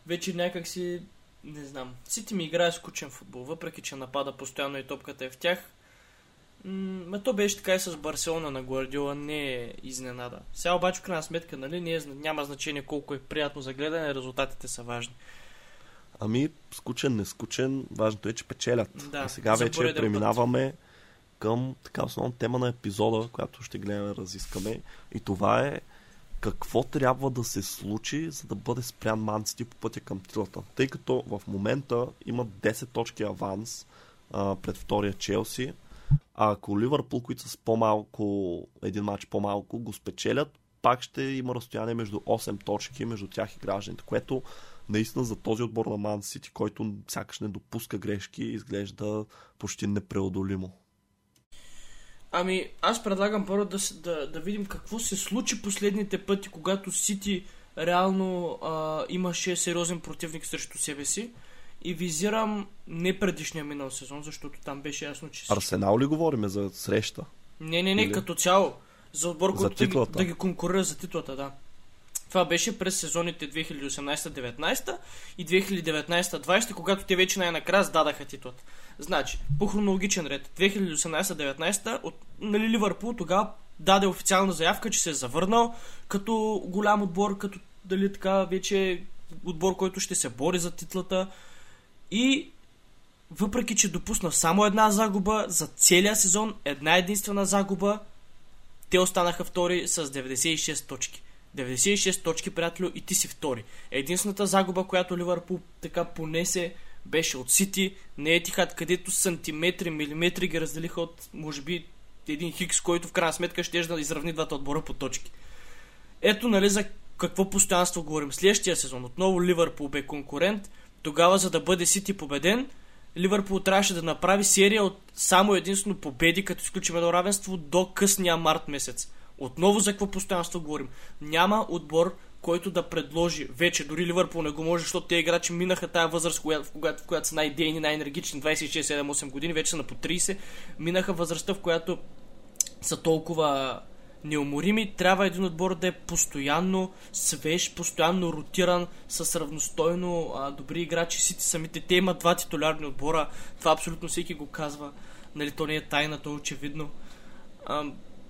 вече някак си, не знам, Сити ми играе скучен футбол, въпреки че напада постоянно и топката е в тях. Ма то беше така и с Барселона на Гвардиола, не е изненада. Сега обаче в крайна сметка, нали, не е, няма значение колко е приятно за гледане, резултатите са важни. Ами, скучен, не скучен, важното е, че печелят. Да, а сега вече преминаваме път към така основна тема на епизода, която ще гледаме, разискаме. И това е какво трябва да се случи, за да бъде спрян Мансити по пътя към титлата. Тъй като в момента има 10 точки аванс а, пред втория Челси. А ако Ливърпул, които с по-малко, един матч по-малко, го спечелят, пак ще има разстояние между 8 точки между тях и гражданите, което наистина за този отбор на Ман Сити, който сякаш не допуска грешки, изглежда почти непреодолимо. Ами, аз предлагам първо да, да, да видим какво се случи последните пъти, когато Сити реално а, имаше сериозен противник срещу себе си. И визирам не предишния минал сезон, защото там беше ясно, че... Арсенал ли говориме за среща? Не, не, не, Или... като цяло. За отбор, който да, да ги конкурира за титлата, да. Това беше през сезоните 2018-19 и 2019-20, когато те вече най-накрая сдадаха титлата. Значи, по хронологичен ред, 2018-19 от нали, Ливърпул тогава даде официална заявка, че се е завърнал като голям отбор, като дали така вече отбор, който ще се бори за титлата. И въпреки, че допусна само една загуба за целия сезон, една единствена загуба, те останаха втори с 96 точки. 96 точки, приятелю, и ти си втори. Единствената загуба, която Ливърпул така понесе, беше от Сити, не Етихат, където сантиметри, милиметри ги разделиха от, може би, един Хикс, който в крайна сметка ще да изравни двата отбора по точки. Ето, нали, за какво постоянство говорим. Следващия сезон отново Ливърпул бе конкурент, тогава за да бъде Сити победен, Ливърпул трябваше да направи серия от само единствено победи, като изключим едно равенство до късния март месец. Отново за какво постоянство говорим? Няма отбор, който да предложи вече, дори Ливърпул не го може, защото те играчи минаха тая възраст, в която, в която, са най-дейни, най-енергични, 26-7-8 години, вече са на по 30, минаха възрастта, в която са толкова неуморими. Трябва един отбор да е постоянно свеж, постоянно ротиран, с равностойно а, добри играчи. Сити самите те имат два титулярни отбора. Това абсолютно всеки го казва. Нали, то не е тайна, то е очевидно. А,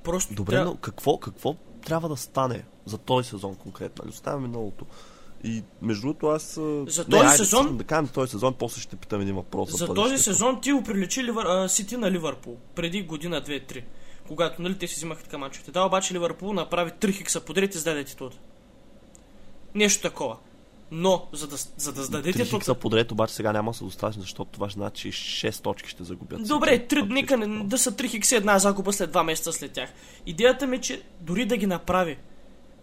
просто Добре, трябва... но какво, какво трябва да стане за този сезон конкретно? Нали? Оставяме миналото. И между другото аз... За този не, сезон... Айде, да кажем този сезон, после ще питам един въпрос. За, за този сезон ти оприличи Ливър... Сити на Ливърпул преди година, две, три. Когато нали, те си взимаха така мачовете. Да, обаче Ливърпул направи 3 хикса подред и сдаде титлата. Нещо такова. Но, за да, за да сдадете... Три хикса подред, обаче сега няма са достатъчно, защото това значи 6 точки ще загубят. Добре, три, нека не, да са 3 хикса една загуба след 2 месеца след тях. Идеята ми е, че дори да ги направи,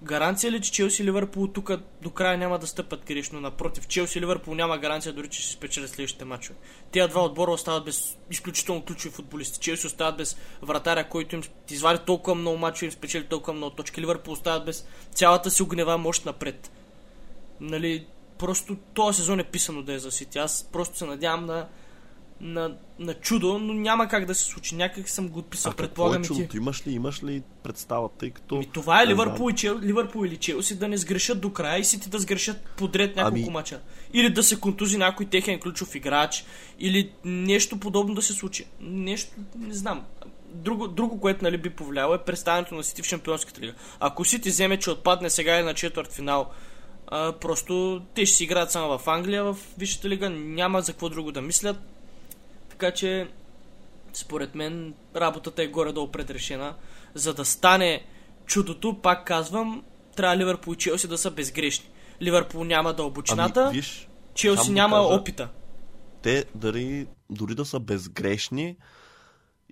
гаранция ли, че Челси и Ливърпул тук до края няма да стъпат грешно? Напротив, Челси и Ливърпул няма гаранция дори, че ще спечелят следващите мачове. Тия два отбора остават без изключително ключови футболисти. Челси остават без вратаря, който им извади толкова много мачове, им спечели толкова много точки. Ливърпул остават без цялата си огнева мощ напред. Нали, просто този сезон е писано да е за Сити. Аз просто се надявам на, на, на чудо, но няма как да се случи. Някак съм го отписал, предполагам е чудото? Ти... Имаш ли, имаш ли представа, тъй като... Ми, това е Ливърпул, и Чел... Ливърпул или Челси да не сгрешат до края и Сити да сгрешат подред няколко ами... мача. Или да се контузи някой техен ключов играч, или нещо подобно да се случи. Нещо, не знам. Друго, друго което нали, би повлияло е представянето на Сити в Шампионската лига. Ако Сити вземе, че отпадне сега и на четвърт финал, а, просто те ще си играят само в Англия, в Висшата лига, няма за какво друго да мислят. Така че, според мен, работата е горе-долу предрешена. За да стане чудото, пак казвам, трябва Ливърпул и Челси да са безгрешни. Ливърпул няма дълбочината, ами, виж, Челси няма кажа, опита. Те дори, дори да са безгрешни,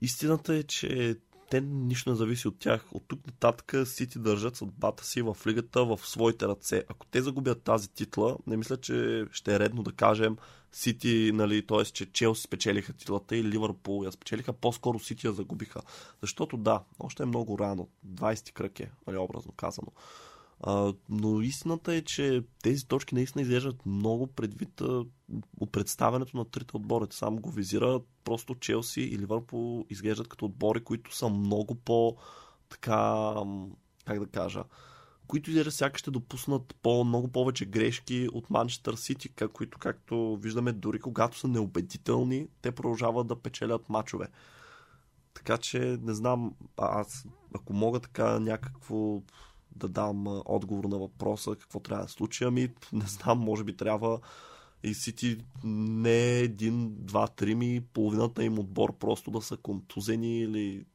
истината е, че те нищо не зависи от тях. От тук нататък Сити държат съдбата си в лигата в своите ръце. Ако те загубят тази титла, не мисля, че ще е редно да кажем Сити, нали, т.е. че Челси спечелиха титлата и Ливърпул я спечелиха, по-скоро Сити я загубиха. Защото да, още е много рано. 20 кръг е, нали, образно казано. А, но истината е, че тези точки наистина изглеждат много предвид от представянето на трите отбора. Те само го визира просто Челси и Ливърпул изглеждат като отбори, които са много по така, как да кажа, които изглежда сякаш ще допуснат по, много повече грешки от Манчестър Сити, които, както виждаме, дори когато са неубедителни, те продължават да печелят мачове. Така че, не знам, аз, ако мога така някакво да дам отговор на въпроса какво трябва да случи. Ами, не знам, може би трябва и Сити не един, два, три ми, половината им отбор просто да са контузени или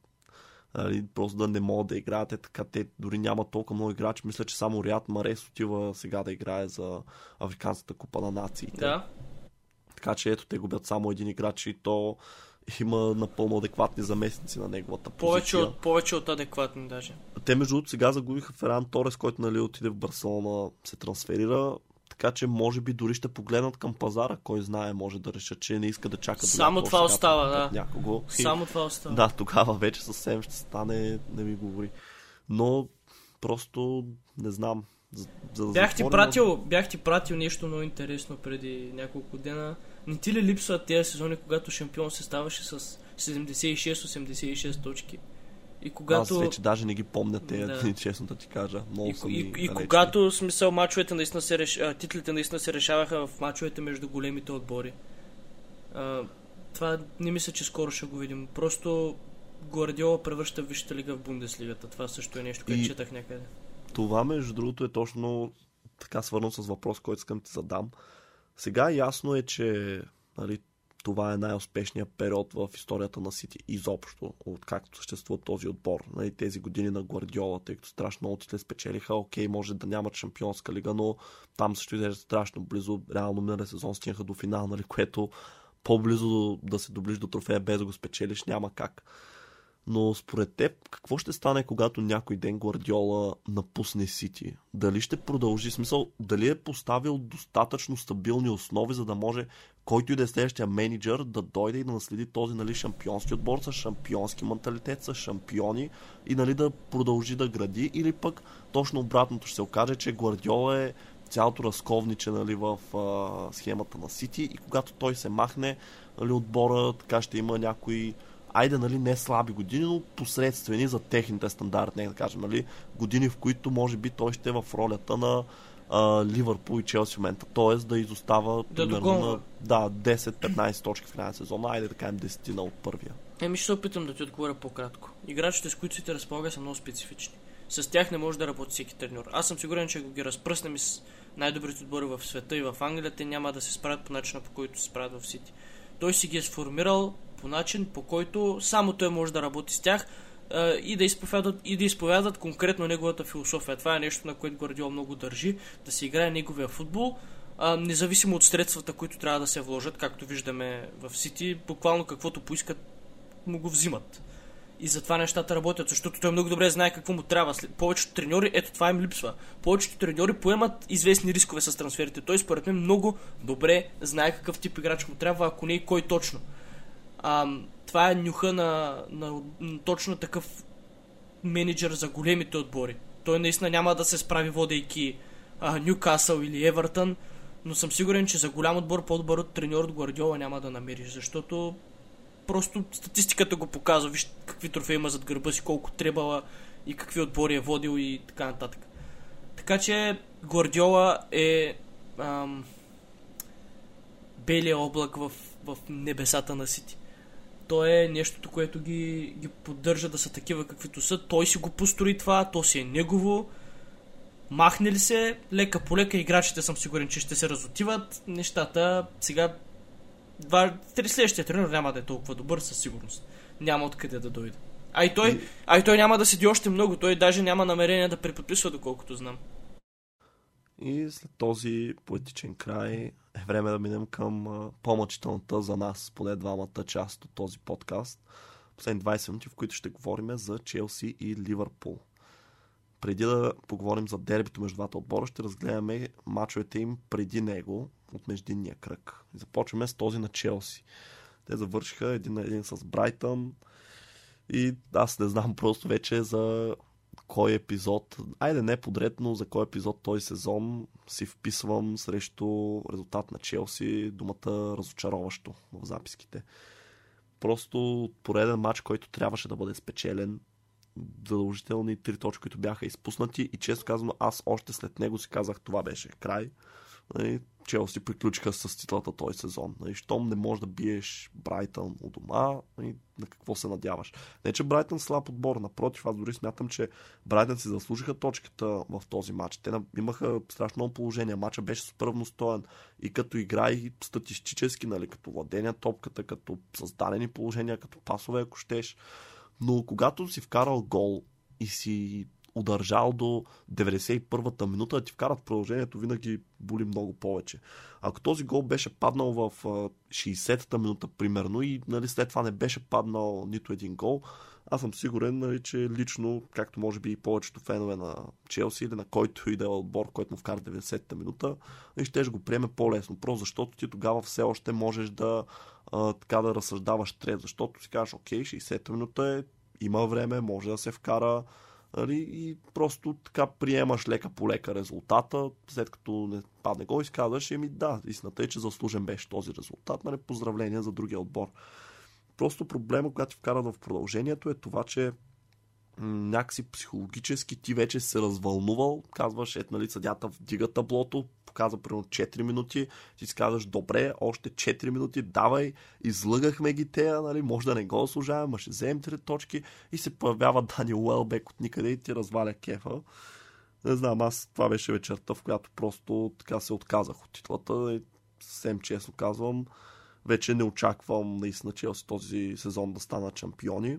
нали, просто да не могат да играят. Е, така те дори няма толкова много играчи. Мисля, че само Риад Марес отива сега да играе за Африканската купа на нациите. Да. Така че ето те губят само един играч и то има напълно адекватни заместници на неговата позиция. Повече от, повече от адекватни даже. Те между другото сега загубиха Феран Торес, който нали, отиде в Барселона, се трансферира. Така че може би дори ще погледнат към пазара, кой знае, може да решат, че не иска да чакат. Само това остава, да. Някого. Само това остава. Да, тогава вече съвсем ще стане, не ми говори. Но просто не знам. За, за да бях, ти пратил, бях ти пратил нещо много интересно преди няколко дена. Не ти ли липсват тези сезони, когато шампион се ставаше с 76-86 точки? И когато... Аз вече даже не ги помня те, да. честно да ти кажа. Много и, и, и, и когато смисъл мачовете наистина се реш... титлите наистина се решаваха в мачовете между големите отбори. А, това не мисля, че скоро ще го видим. Просто Гвардиола превръща Висшата лига в Бундеслигата. Това също е нещо, което и... четах някъде. Това, между другото, е точно така свързано с въпрос, който искам ти задам. Сега ясно е, че нали, това е най-успешният период в историята на Сити изобщо, откакто съществува този отбор. Нали, тези години на Гвардиола, тъй като страшно много титли спечелиха. Окей, може да нямат шампионска лига, но там също изглежда страшно близо. Реално миналия сезон стигнаха до финал, нали, което по-близо да се доближи до трофея без да го спечелиш няма как. Но според теб, какво ще стане, когато някой ден Гвардиола напусне Сити? Дали ще продължи смисъл? Дали е поставил достатъчно стабилни основи, за да може който и да е следващия менеджер да дойде и да наследи този нали, шампионски отбор с шампионски менталитет, с шампиони и нали, да продължи да гради? Или пък точно обратното ще се окаже, че Гвардиола е цялото разковниче нали, в а, схемата на Сити и когато той се махне, нали, отбора така ще има някои айде, нали, не слаби години, но посредствени за техните стандарти, не да кажем, нали, години, в които може би той ще е в ролята на а, Ливърпул и Челси в момента, т.е. да изостава да примерно на да, 10-15 точки в края на сезона, айде да кажем 10 на от първия. Еми ще се опитам да ти отговоря по-кратко. Играчите, с които си те разполага, са много специфични. С тях не може да работи всеки треньор. Аз съм сигурен, че ако ги разпръснем с най-добрите отбори в света и в Англия, те няма да се справят по начина, по който се справят в Сити. Той си ги е сформирал по начин, по който само той може да работи с тях. и, да изповядат, и да изповядат конкретно неговата философия. Това е нещо, на което Гвардиола много държи, да се играе неговия футбол, а, независимо от средствата, които трябва да се вложат, както виждаме в Сити, буквално каквото поискат му го взимат. И затова нещата работят, защото той много добре знае какво му трябва. Повечето треньори, ето това им липсва. Повечето треньори поемат известни рискове с трансферите. Той според мен много добре знае какъв тип играч му трябва, ако не и кой точно. А, това е нюха на, на, на точно такъв менеджер за големите отбори. Той наистина няма да се справи водейки Нюкасъл или Евертън, но съм сигурен, че за голям отбор по-добър от треньор от Гвардиола няма да намериш, защото просто статистиката го показва. Виж какви трофеи има зад гърба си, колко требала и какви отбори е водил и така нататък. Така че Гвардиола е ам, белия облак в, в небесата на Сити. То е нещото, което ги, ги поддържа да са такива каквито са. Той си го построи това, то си е негово. Махне ли се, лека по лека играчите съм сигурен, че ще се разотиват. Нещата сега два, три следващия тренер няма да е толкова добър със сигурност. Няма откъде да дойде. А и той, а и той няма да седи още много. Той даже няма намерение да преподписва, доколкото знам. И след този поетичен край е време да минем към по-мъчителната за нас, поне двамата част от този подкаст. Последни 20 минути, в които ще говорим за Челси и Ливърпул. Преди да поговорим за дербито между двата отбора, ще разгледаме мачовете им преди него от междинния кръг. Започваме с този на Челси. Те завършиха един на един с Брайтън и аз не знам просто вече за кой епизод, айде не подред, но за кой епизод този сезон си вписвам срещу резултат на Челси думата разочароващо в записките. Просто пореден матч, който трябваше да бъде спечелен, задължителни три точки, които бяха изпуснати и често казвам, аз още след него си казах това беше край. Челси приключиха с титлата този сезон. Нали, щом не можеш да биеш Брайтън у дома, нали, на какво се надяваш. Не, че Брайтън слаб отбор, напротив, аз дори смятам, че Брайтън си заслужиха точката в този матч. Те имаха страшно много положение. Матча беше супер стоен и като игра и статистически, нали, като владение топката, като създадени положения, като пасове, ако щеш. Но когато си вкарал гол и си удържал до 91-та минута, да ти вкарат продължението, винаги боли много повече. Ако този гол беше паднал в 60-та минута, примерно, и нали, след това не беше паднал нито един гол, аз съм сигурен, нали, че лично, както може би и повечето фенове на Челси или на който и да е отбор, който му вкара 90-та минута, нали, ще го приеме по-лесно. Просто защото ти тогава все още можеш да, а, така да разсъждаваш трет, защото си кажеш, окей, 60-та минута е, има време, може да се вкара, Нали, и просто така приемаш лека по лека резултата, след като не падне го изказваш, ми да, истината е, че заслужен беше този резултат. Нали, поздравления за другия отбор. Просто проблема, когато ти вкарат в продължението е това, че някакси психологически ти вече се развълнувал, казваш, ето нали съдята вдига таблото, показва примерно 4 минути, ти си казваш, добре, още 4 минути, давай, излъгахме ги тея, нали, може да не го служаваме, ма ще вземем 3 точки и се появява Дани Уелбек от никъде и ти разваля кефа. Не знам, аз това беше вечерта, в която просто така се отказах от титлата и съвсем честно казвам, вече не очаквам наистина Челси този сезон да станат шампиони.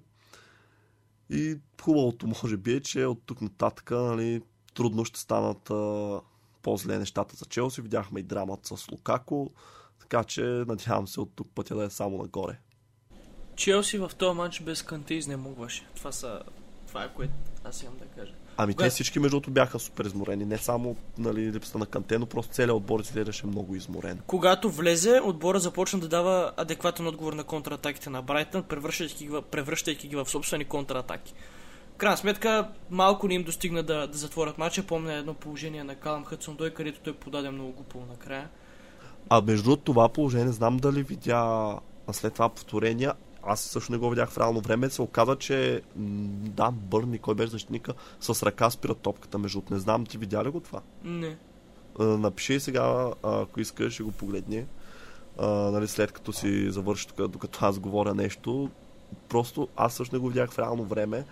И хубавото може би е, че от тук нататък нали, трудно ще станат а, по-зле нещата за Челси. Видяхме и драмата с Лукако, така че надявам се от тук пътя да е само нагоре. Челси в този матч без Канте изнемогваше. Това, са... Това е което аз имам да кажа. Ами те всички между другото бяха супер изморени. Не само нали, липсата на Канте, но просто целият отбор изглеждаше много изморен. Когато влезе, отбора започна да дава адекватен отговор на контратаките на Брайтън, превръщайки ги, превръщайки ги в собствени контратаки крайна сметка малко не им достигна да, да затворят матча. Помня едно положение на Калам Хътсон той, където той подаде много глупо накрая. А между това положение, знам дали видя след това повторения, аз също не го видях в реално време, се оказа, че да, Бърни, кой беше защитника, с ръка спира топката. Между не знам, ти видя ли го това? Не. напиши сега, ако искаш, ще го погледни. А, нали, след като си завърши тук, докато аз говоря нещо. Просто аз също не го видях в реално време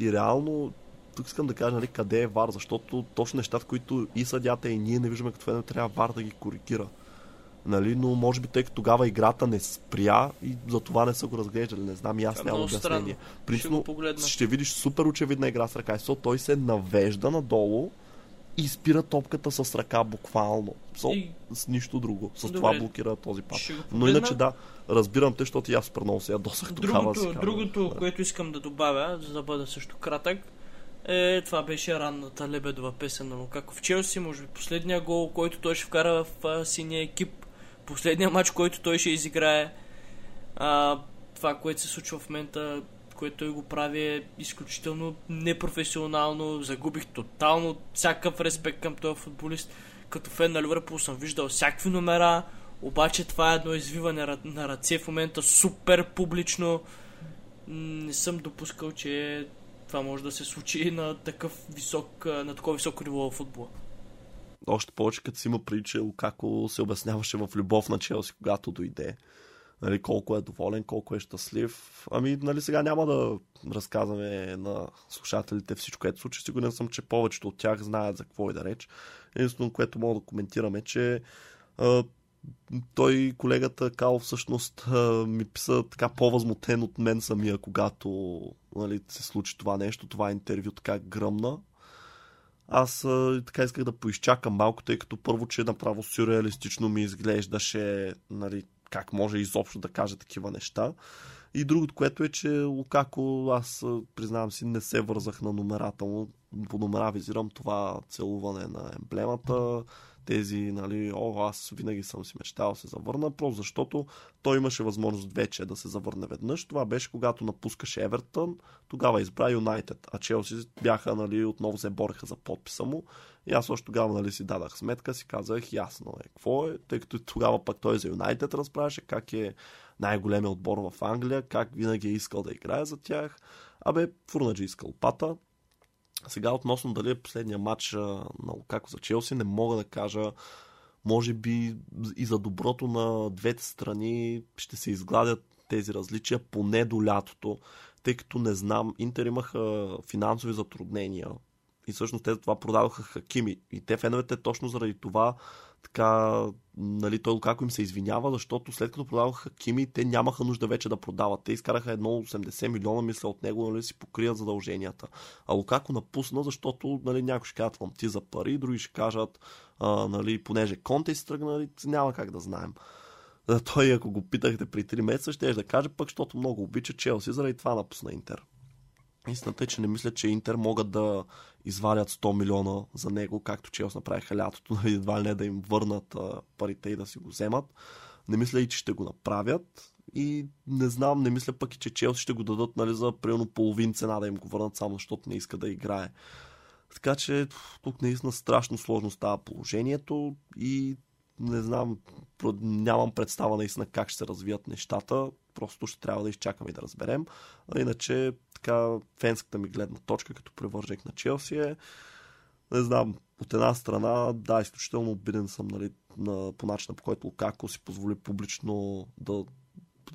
и реално, тук искам да кажа нали, къде е ВАР, защото точно нещата, които и съдята и ние не виждаме като фенове, трябва ВАР да ги коригира. Нали, но може би тъй като тогава играта не спря и за това не са го разглеждали. Не знам, и аз нямам обяснение. Принципно ще, ще видиш супер очевидна игра с ръка. So, той се навежда надолу и спира топката с ръка буквално. So, и... С нищо друго. С Добре. това блокира този пас. Но иначе да, разбирам те, защото и аз много се ядосах тогава. Другото, другото да. което искам да добавя, за да бъда също кратък, е, това беше ранната лебедова песен на Лукако в Челси. Може би последния гол, който той ще вкара в а, синия екип. Последния матч, който той ще изиграе. А, това, което се случва в момента, което той го прави е изключително непрофесионално. Загубих тотално всякакъв респект към този футболист. Като фен на Ливърпул съм виждал всякакви номера, обаче това е едно извиване на ръце в момента супер публично. Не съм допускал, че това може да се случи на такъв висок, на такова високо ниво в футбола. Още повече като си има преди, че Лукако се обясняваше в любов на Челси, когато дойде. Нали, колко е доволен, колко е щастлив. Ами, нали, сега няма да разказваме на слушателите всичко, което случи. Сигурен съм, че повечето от тях знаят за какво и да реч. Единственото, което мога да коментираме, че а, той, колегата Као, всъщност ми писа така по-възмутен от мен самия, когато нали, се случи това нещо, това интервю така гръмна. Аз а, така исках да поизчакам малко, тъй като първо, че направо сюрреалистично ми изглеждаше нали, как може изобщо да каже такива неща. И другото, което е, че Лукако, аз признавам си, не се вързах на номерата му. По номера визирам това целуване на емблемата, тези, нали, о, аз винаги съм си мечтал се завърна, просто защото той имаше възможност вече да се завърне веднъж. Това беше когато напускаше Евертън, тогава избра Юнайтед, а Челси бяха, нали, отново се бореха за подписа му. И аз още тогава, нали, си дадах сметка, си казах, ясно е, какво е, тъй като тогава пък той за Юнайтед разправяше как е най-големия отбор в Англия, как винаги е искал да играе за тях. Абе, фурнаджи искал пата, сега относно дали е последния матч на Лукако за Челси, не мога да кажа. Може би и за доброто на двете страни ще се изгладят тези различия поне до лятото, тъй като не знам, Интер имаха финансови затруднения и всъщност те това продадоха Хакими. И те феновете точно заради това така, нали, той Лукако им се извинява, защото след като продаваха Кими, те нямаха нужда вече да продават. Те изкараха едно 80 милиона, мисля, от него, нали, си покрият задълженията. А Лукако напусна, защото нали, някои ще кажат ти за пари, други ще кажат, а, нали, понеже Конте си тръгна, нали, няма как да знаем. А той, ако го питахте при 3 месеца, ще да каже пък, защото много обича Челси, заради това напусна Интер. Истината е, че не мисля, че Интер могат да извадят 100 милиона за него, както Челс направиха лятото, нали, едва ли не да им върнат парите и да си го вземат. Не мисля и, че ще го направят. И не знам, не мисля пък и, че Челси ще го дадат нали, за примерно половин цена да им го върнат, само защото не иска да играе. Така че тук наистина страшно сложно става положението и не знам, нямам представа наистина как ще се развият нещата. Просто ще трябва да изчакаме и да разберем. А иначе, така, фенската ми гледна точка, като привърженик на Челси е, не знам, от една страна, да, изключително обиден съм нали, на, по начина, по който Лукако си позволи публично да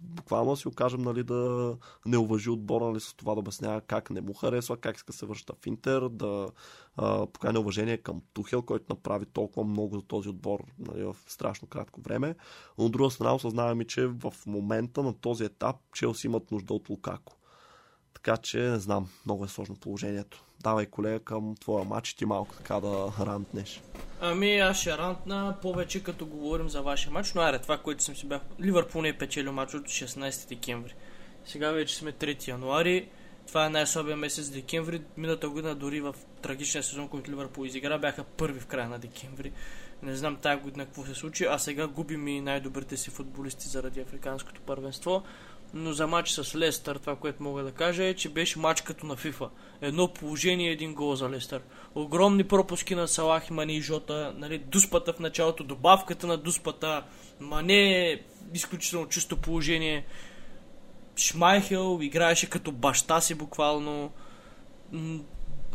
буквално си окажем нали, да не уважи отбора нали, с това да обяснява как не му харесва, как иска се връща в Интер, да а, уважение към Тухел, който направи толкова много за този отбор нали, в страшно кратко време. Но от друга страна осъзнаваме, че в момента на този етап Челси имат нужда от Лукако. Така че не знам, много е сложно положението. Давай, колега, към твоя матч и ти малко така да рантнеш. Ами аз ще рантна повече като говорим за вашия матч, но аре, това, което съм си бях... Ливърпул не е печелил матч от 16 декември. Сега вече сме 3 януари. Това е най-слабия месец декември. Миналата година дори в трагичния сезон, който Ливърпул изигра, бяха първи в края на декември. Не знам тази година какво се случи, а сега губим и най-добрите си футболисти заради африканското първенство но за матч с Лестър, това, което мога да кажа е, че беше матч като на FIFA. Едно положение, един гол за Лестър. Огромни пропуски на Салах, Мани и Жота, нали, дуспата в началото, добавката на дуспата, Мане, изключително чисто положение. Шмайхел играеше като баща си буквално.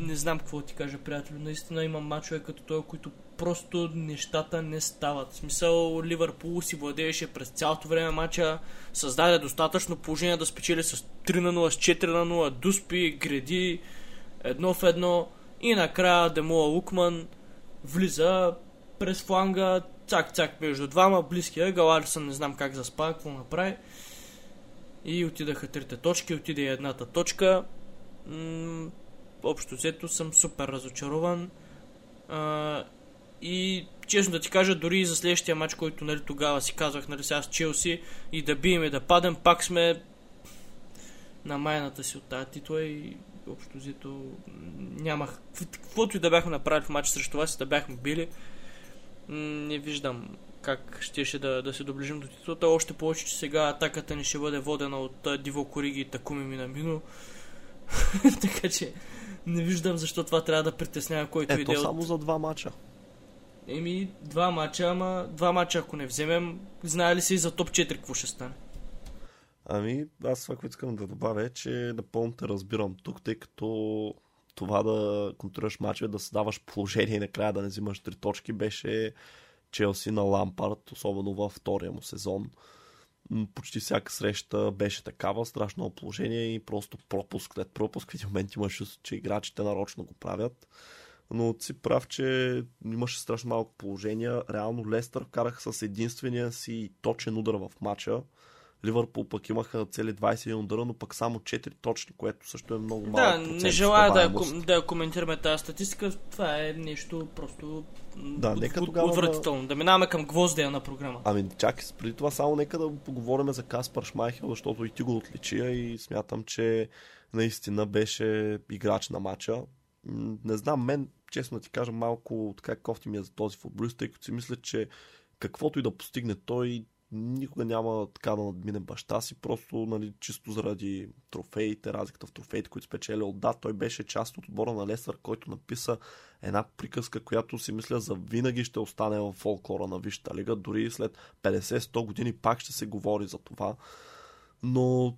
Не знам какво ти кажа, приятел. Наистина има мачове като той, които просто нещата не стават. В смисъл, Ливърпул си владееше през цялото време мача, създаде достатъчно положение да спечели с 3 на 0, с 4 на 0, дуспи, греди, едно в едно и накрая Демола Лукман влиза през фланга, цак-цак между двама, близкия ъгъл, Алисън не знам как заспа, какво направи. И отидаха трите точки, отиде едната точка. М- общо взето съм супер разочарован. А, и честно да ти кажа, дори и за следващия матч, който нали, тогава си казах, нали, сега с Челси и да бием и да падем, пак сме на майната си от тази титла и общо взето нямах... Каквото и да бяхме направили в матч срещу вас, да бяхме били, не виждам как щеше да, да се доближим до титлата. Още повече, че сега атаката ни ще бъде водена от Диво Кориги и Такуми Минамино. така че не виждам защо това трябва да притеснява който Ето иде само от... за два мача. Еми, два мача, ама два мача ако не вземем, знае ли си за топ 4 какво ще стане? Ами, аз това, което искам да добавя е, че напълно те разбирам тук, тъй като това да контролираш мачове, да създаваш положение и накрая да не взимаш три точки, беше Челси на Лампард, особено във втория му сезон. Почти всяка среща беше такава, страшно положение и просто пропуск след пропуск. В един момент имаш че играчите нарочно го правят. Но си прав, че имаше страшно малко положения. Реално Лестър вкараха с единствения си точен удар в матча. Ливърпул пък имаха цели 21 удара, но пък само 4 точни, което също е много малък Да, процент не желая да, да коментираме тази статистика. Това е нещо просто Да, от- нека от- тогава отвратително. Да минаваме към гвоздея на програма. Ами чакай, преди това само нека да поговорим за Каспар Шмайхел, защото и ти го отличи а и смятам, че наистина беше играч на матча. Не знам, мен, честно ти кажа, малко така кофти ми е за този футболист, тъй като си мисля, че каквото и да постигне той, никога няма така да надмине баща си, просто нали, чисто заради трофеите, разликата в трофеите, които спечели от да, той беше част от отбора на Лесър, който написа една приказка, която си мисля за винаги ще остане в фолклора на Висшата лига, дори след 50-100 години пак ще се говори за това. Но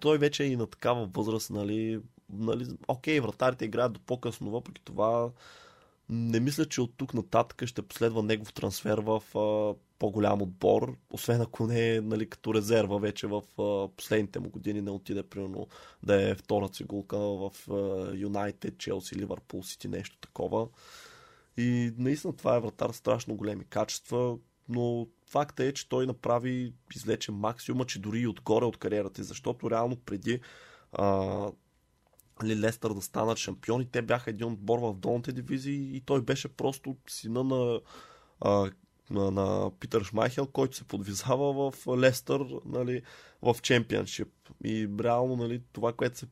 той вече е и на такава възраст, нали, нали, окей, вратарите играят до по-късно, въпреки това не мисля, че от тук нататък ще последва негов трансфер в а, по-голям отбор, освен ако не е нали, като резерва вече в а, последните му години не отиде примерно да е втора цигулка в Юнайтед, Челси, Ливърпул, Сити, нещо такова. И наистина това е вратар страшно големи качества, но факта е, че той направи, излече максимума, че дори и отгоре от кариерата, защото реално преди а, нали, Лестър да станат шампиони, те бяха един отбор в долните дивизии и той беше просто сина на, а, на, на Питър Шмайхел, който се подвизава в Лестър нали, в чемпионшип. И реално нали, това, което се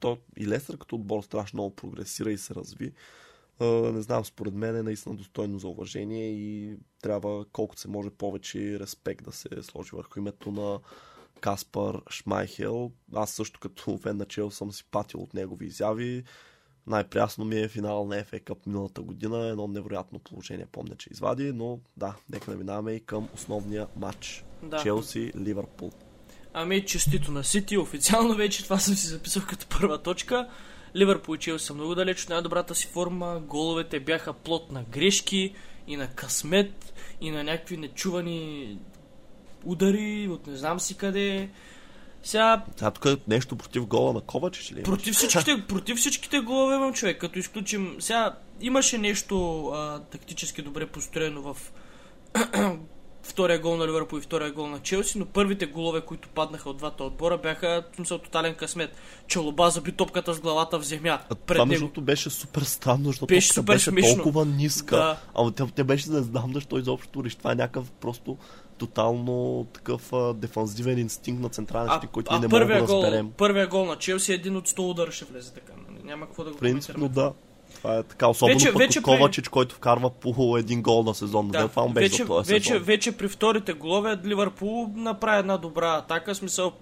то и Лестър като отбор страшно много прогресира и се разви. А, не знам, според мен е наистина достойно за уважение и трябва колкото се може повече респект да се сложи върху името на Каспар Шмайхел. Аз също като фен на Чел съм си патил от негови изяви. Най-прясно ми е финал на FA Cup миналата година. Едно невероятно положение помня, че извади, но да, нека да минаваме и към основния матч. Да. Челси, Ливърпул. Ами, честито на Сити, официално вече това съм си записал като първа точка. Ливърпул и Челси са много далеч от най-добрата си форма. Головете бяха плод на грешки и на късмет и на някакви нечувани удари от не знам си къде. Сега, Сега тук е нещо против гола на Ковачич ли? против всичките, против всичките голове имам човек, като изключим... Сега, имаше нещо а, тактически добре построено в втория гол на Ливърпул и втория гол на Челси, но първите голове, които паднаха от двата отбора, бяха смисъл тотален късмет. Челоба заби топката с главата в земя. А това между беше супер странно, защото Беше супер беше смешно. толкова ниска. Да. Ама тя, тя беше, не знам защо изобщо реши. Това е някакъв просто тотално такъв а, дефанзивен инстинкт на централен щит, който а ние не можем да гол, разберем. първия гол на Челси е един от 100 удара ще влезе така. нали? Няма какво да го Принципно да. Това е така, особено Вече- пък вече от при- Ковачич, който вкарва по един гол на сезон. Да, това беше вече, за този вече, сезон. вече при вторите голове Ливърпул направи една добра атака, смисъл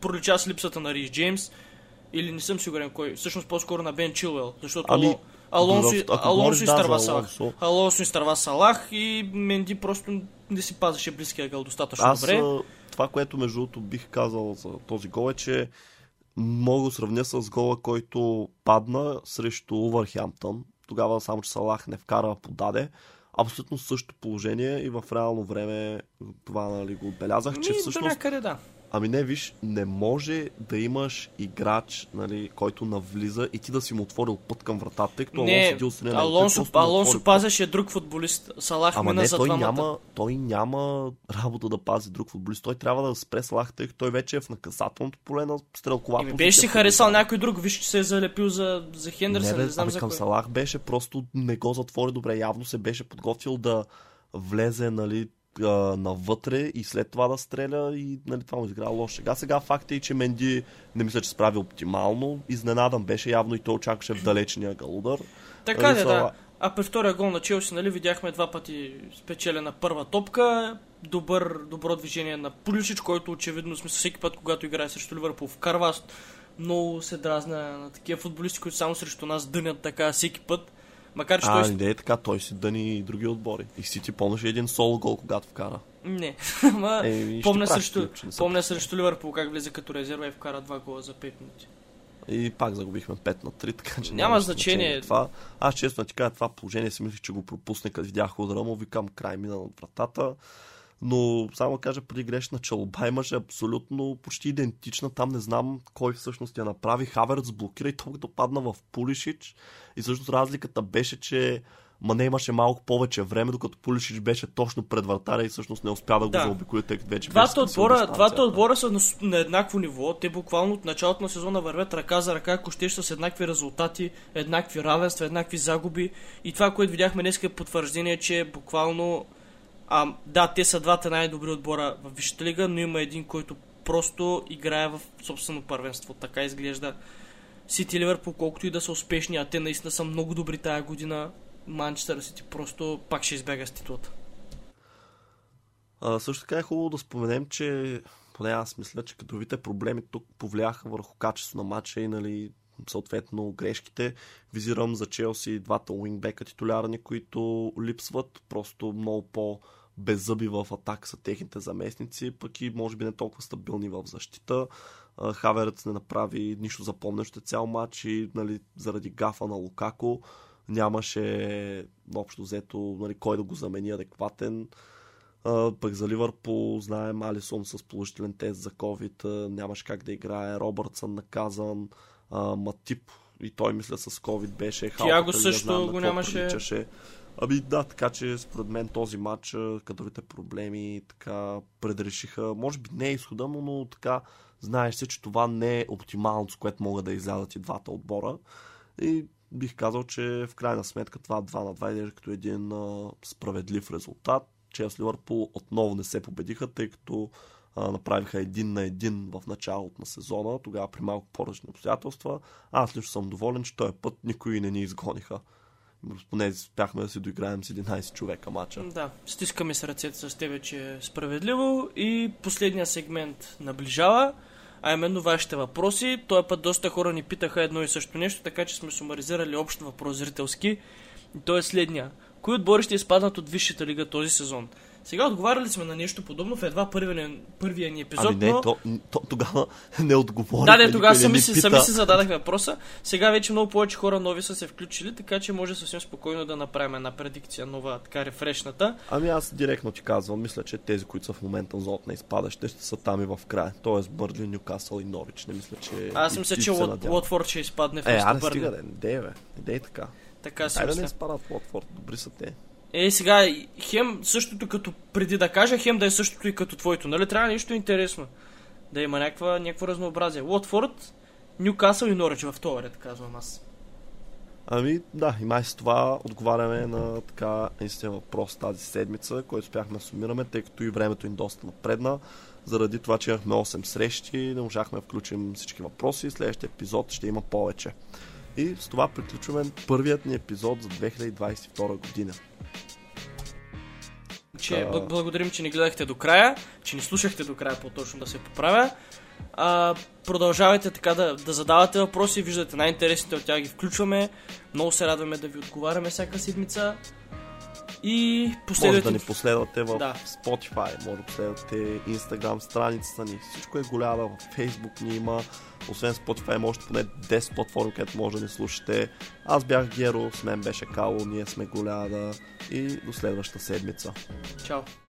пролича с липсата на Рис Джеймс или не съм сигурен кой, всъщност по-скоро на Бен Чилвел, защото Ами, Алонсо, в- ако Алонсо говориш, изтърва Салах. Алонсо. Алонсо изтърва Салах и Менди просто не си пазеше близкия гъл достатъчно Аз добре. това, което между другото бих казал за този гол е, че мога да сравня с гола, който падна срещу Увърхемптън. Тогава само, че Салах не вкара, подаде. Абсолютно същото положение и в реално време това нали, го отбелязах, че Ми, до всъщност някъде да. Ами не, виж, не може да имаш играч, нали, който навлиза и ти да си му отворил път към вратата, тъй като Не, Алонсо седи отстрани. на него. Той Алонсо, Алонсо път. пазеше друг футболист. Салах Ама мина не, за той двамата. няма, той няма работа да пази друг футболист. Той трябва да спре Салах, тъй като той вече е в наказателното поле на стрелкова Еми, беше си в харесал някой друг. Виж, че се е залепил за, за Хендерсън. Не, Не, бе, знам ами за към кой. Салах беше просто не го затвори добре. Явно се беше подготвил да влезе нали, а, навътре и след това да стреля и нали, това му изигра лошо. Сега, сега факт е, че Менди не мисля, че справи оптимално. Изненадан беше, явно и той очакваше в далечния галудар. Така Нали, де, са- да. А при втория гол на Челси, нали, видяхме два пъти спечелена първа топка, добър, добро движение на Пулишич, който очевидно, смисъл, всеки път, когато играе срещу Ливърпул, вкарва. Аз много се дразна на такива футболисти, които само срещу нас дънят така всеки път. Макар, че А, той... не е така, той си дъни и други отбори. И Сити помнеше един соло гол, когато вкара. Не. Ама, ще помня, срещу, клип, помня срещу Ливърпул как влезе като резерва и вкара два гола за 5 минути. И пак загубихме 5 на 3, така че Няма нямаше значение. Това. Аз честно ти кажа, това положение си мислих, че го пропусне, като видях удара му, викам край мина над вратата. Но само кажа, преди грешна челба имаше абсолютно почти идентична. Там не знам кой всъщност я направи. Хаверц блокира и той допадна в Пулишич. И всъщност разликата беше, че Мане имаше малко повече време, докато Пулишич беше точно пред вратаря и всъщност не успя да го Да. заобиколи, тъй като вече Двата отбора, двата отбора са на, на еднакво ниво. Те буквално от началото на сезона вървят ръка за ръка, ако щеш с еднакви резултати, еднакви равенства, еднакви загуби. И това, което видяхме днес е потвърждение, че буквално... А, да, те са двата най-добри отбора в Висшата лига, но има един, който просто играе в собствено първенство. Така изглежда. Сити и Ливърпул, колкото и да са успешни, а те наистина са много добри тая година, Манчестър Сити просто пак ще избега с титлата. А, също така е хубаво да споменем, че поне аз мисля, че кадровите проблеми тук повлияха върху качество на матча и нали, съответно грешките. Визирам за Челси двата уингбека титулярни, които липсват. Просто много по беззъби в атака са техните заместници, пък и може би не толкова стабилни в защита. А, Хаверец не направи нищо запомнящо цял матч и нали, заради гафа на Лукако нямаше общо взето нали, кой да го замени адекватен. Пък за Ливърпул знаем Алисон с положителен тест за COVID, нямаше как да играе, Робъртсън наказан, Матип и той мисля с COVID беше халката, не също знам го нямаше. приличаше. Ами да, така че според мен този матч, кадровите проблеми така предрешиха, може би не е изхода му, но така знаеш се, че това не е оптималното, с което могат да излязат и двата отбора. И бих казал, че в крайна сметка това 2 на 2 изглежда като един а, справедлив резултат. Челси Ливърпул отново не се победиха, тъй като а, направиха един на един в началото на сезона, тогава при малко по-различни обстоятелства. Аз лично съм доволен, че този път никой не ни изгониха. Поне успяхме да си доиграем с 11 човека матча. Да, стискаме с ръцете с тебе, че е справедливо и последния сегмент наближава, а именно вашите въпроси. Този път доста хора ни питаха едно и също нещо, така че сме сумаризирали общ въпрос зрителски. И то е следния. Кои отбори ще изпаднат от Висшата лига този сезон? Сега отговаряли сме на нещо подобно в едва първия, първия ни епизод, Ами не, но... то, то, тогава не отговорих. Да, не, тогава сами, си, сами си зададах въпроса. Сега вече много повече хора нови са се включили, така че може съвсем спокойно да направим една предикция, нова, така рефрешната. Ами аз директно ти казвам, мисля, че тези, които са в момента в зоната на изпадащите, ще са там и в края. Тоест Бърли, Нюкасъл и Норич. Не мисля, че... Аз мисля, че. Лотфорд ще изпадне в Е, а не Бърли. стига, не дей, бе. Не дей така. Така си Дай да не изпадат в Лотфорд. Добри са те. Е, сега, хем същото като преди да кажа, хем да е същото и като твоето. Нали трябва нещо интересно. Да има някаква, някакво разнообразие. Лотфорд, Нюкасъл и Норич в този ред, казвам аз. Ами да, и май с това отговаряме на така наистина въпрос тази седмица, който успяхме да сумираме, тъй като и времето им доста напредна. Заради това, че имахме 8 срещи, не можахме да включим всички въпроси. Следващия епизод ще има повече. И с това приключваме първият ни епизод за 2022 година. Че, бл- благодарим, че ни гледахте до края, че ни слушахте до края, по-точно да се поправя. А, продължавайте така да, да задавате въпроси, виждате най-интересните от тях ги включваме. Много се радваме да ви отговаряме всяка седмица. И Може последвайте... да ни последвате в Да. Spotify, може да последвате Instagram страницата ни. Всичко е голямо, в Facebook ни има. Освен Spotify, може поне 10 платформи, където може да ни слушате. Аз бях Геро, с мен беше Кало, ние сме голяда и до следващата седмица. Чао!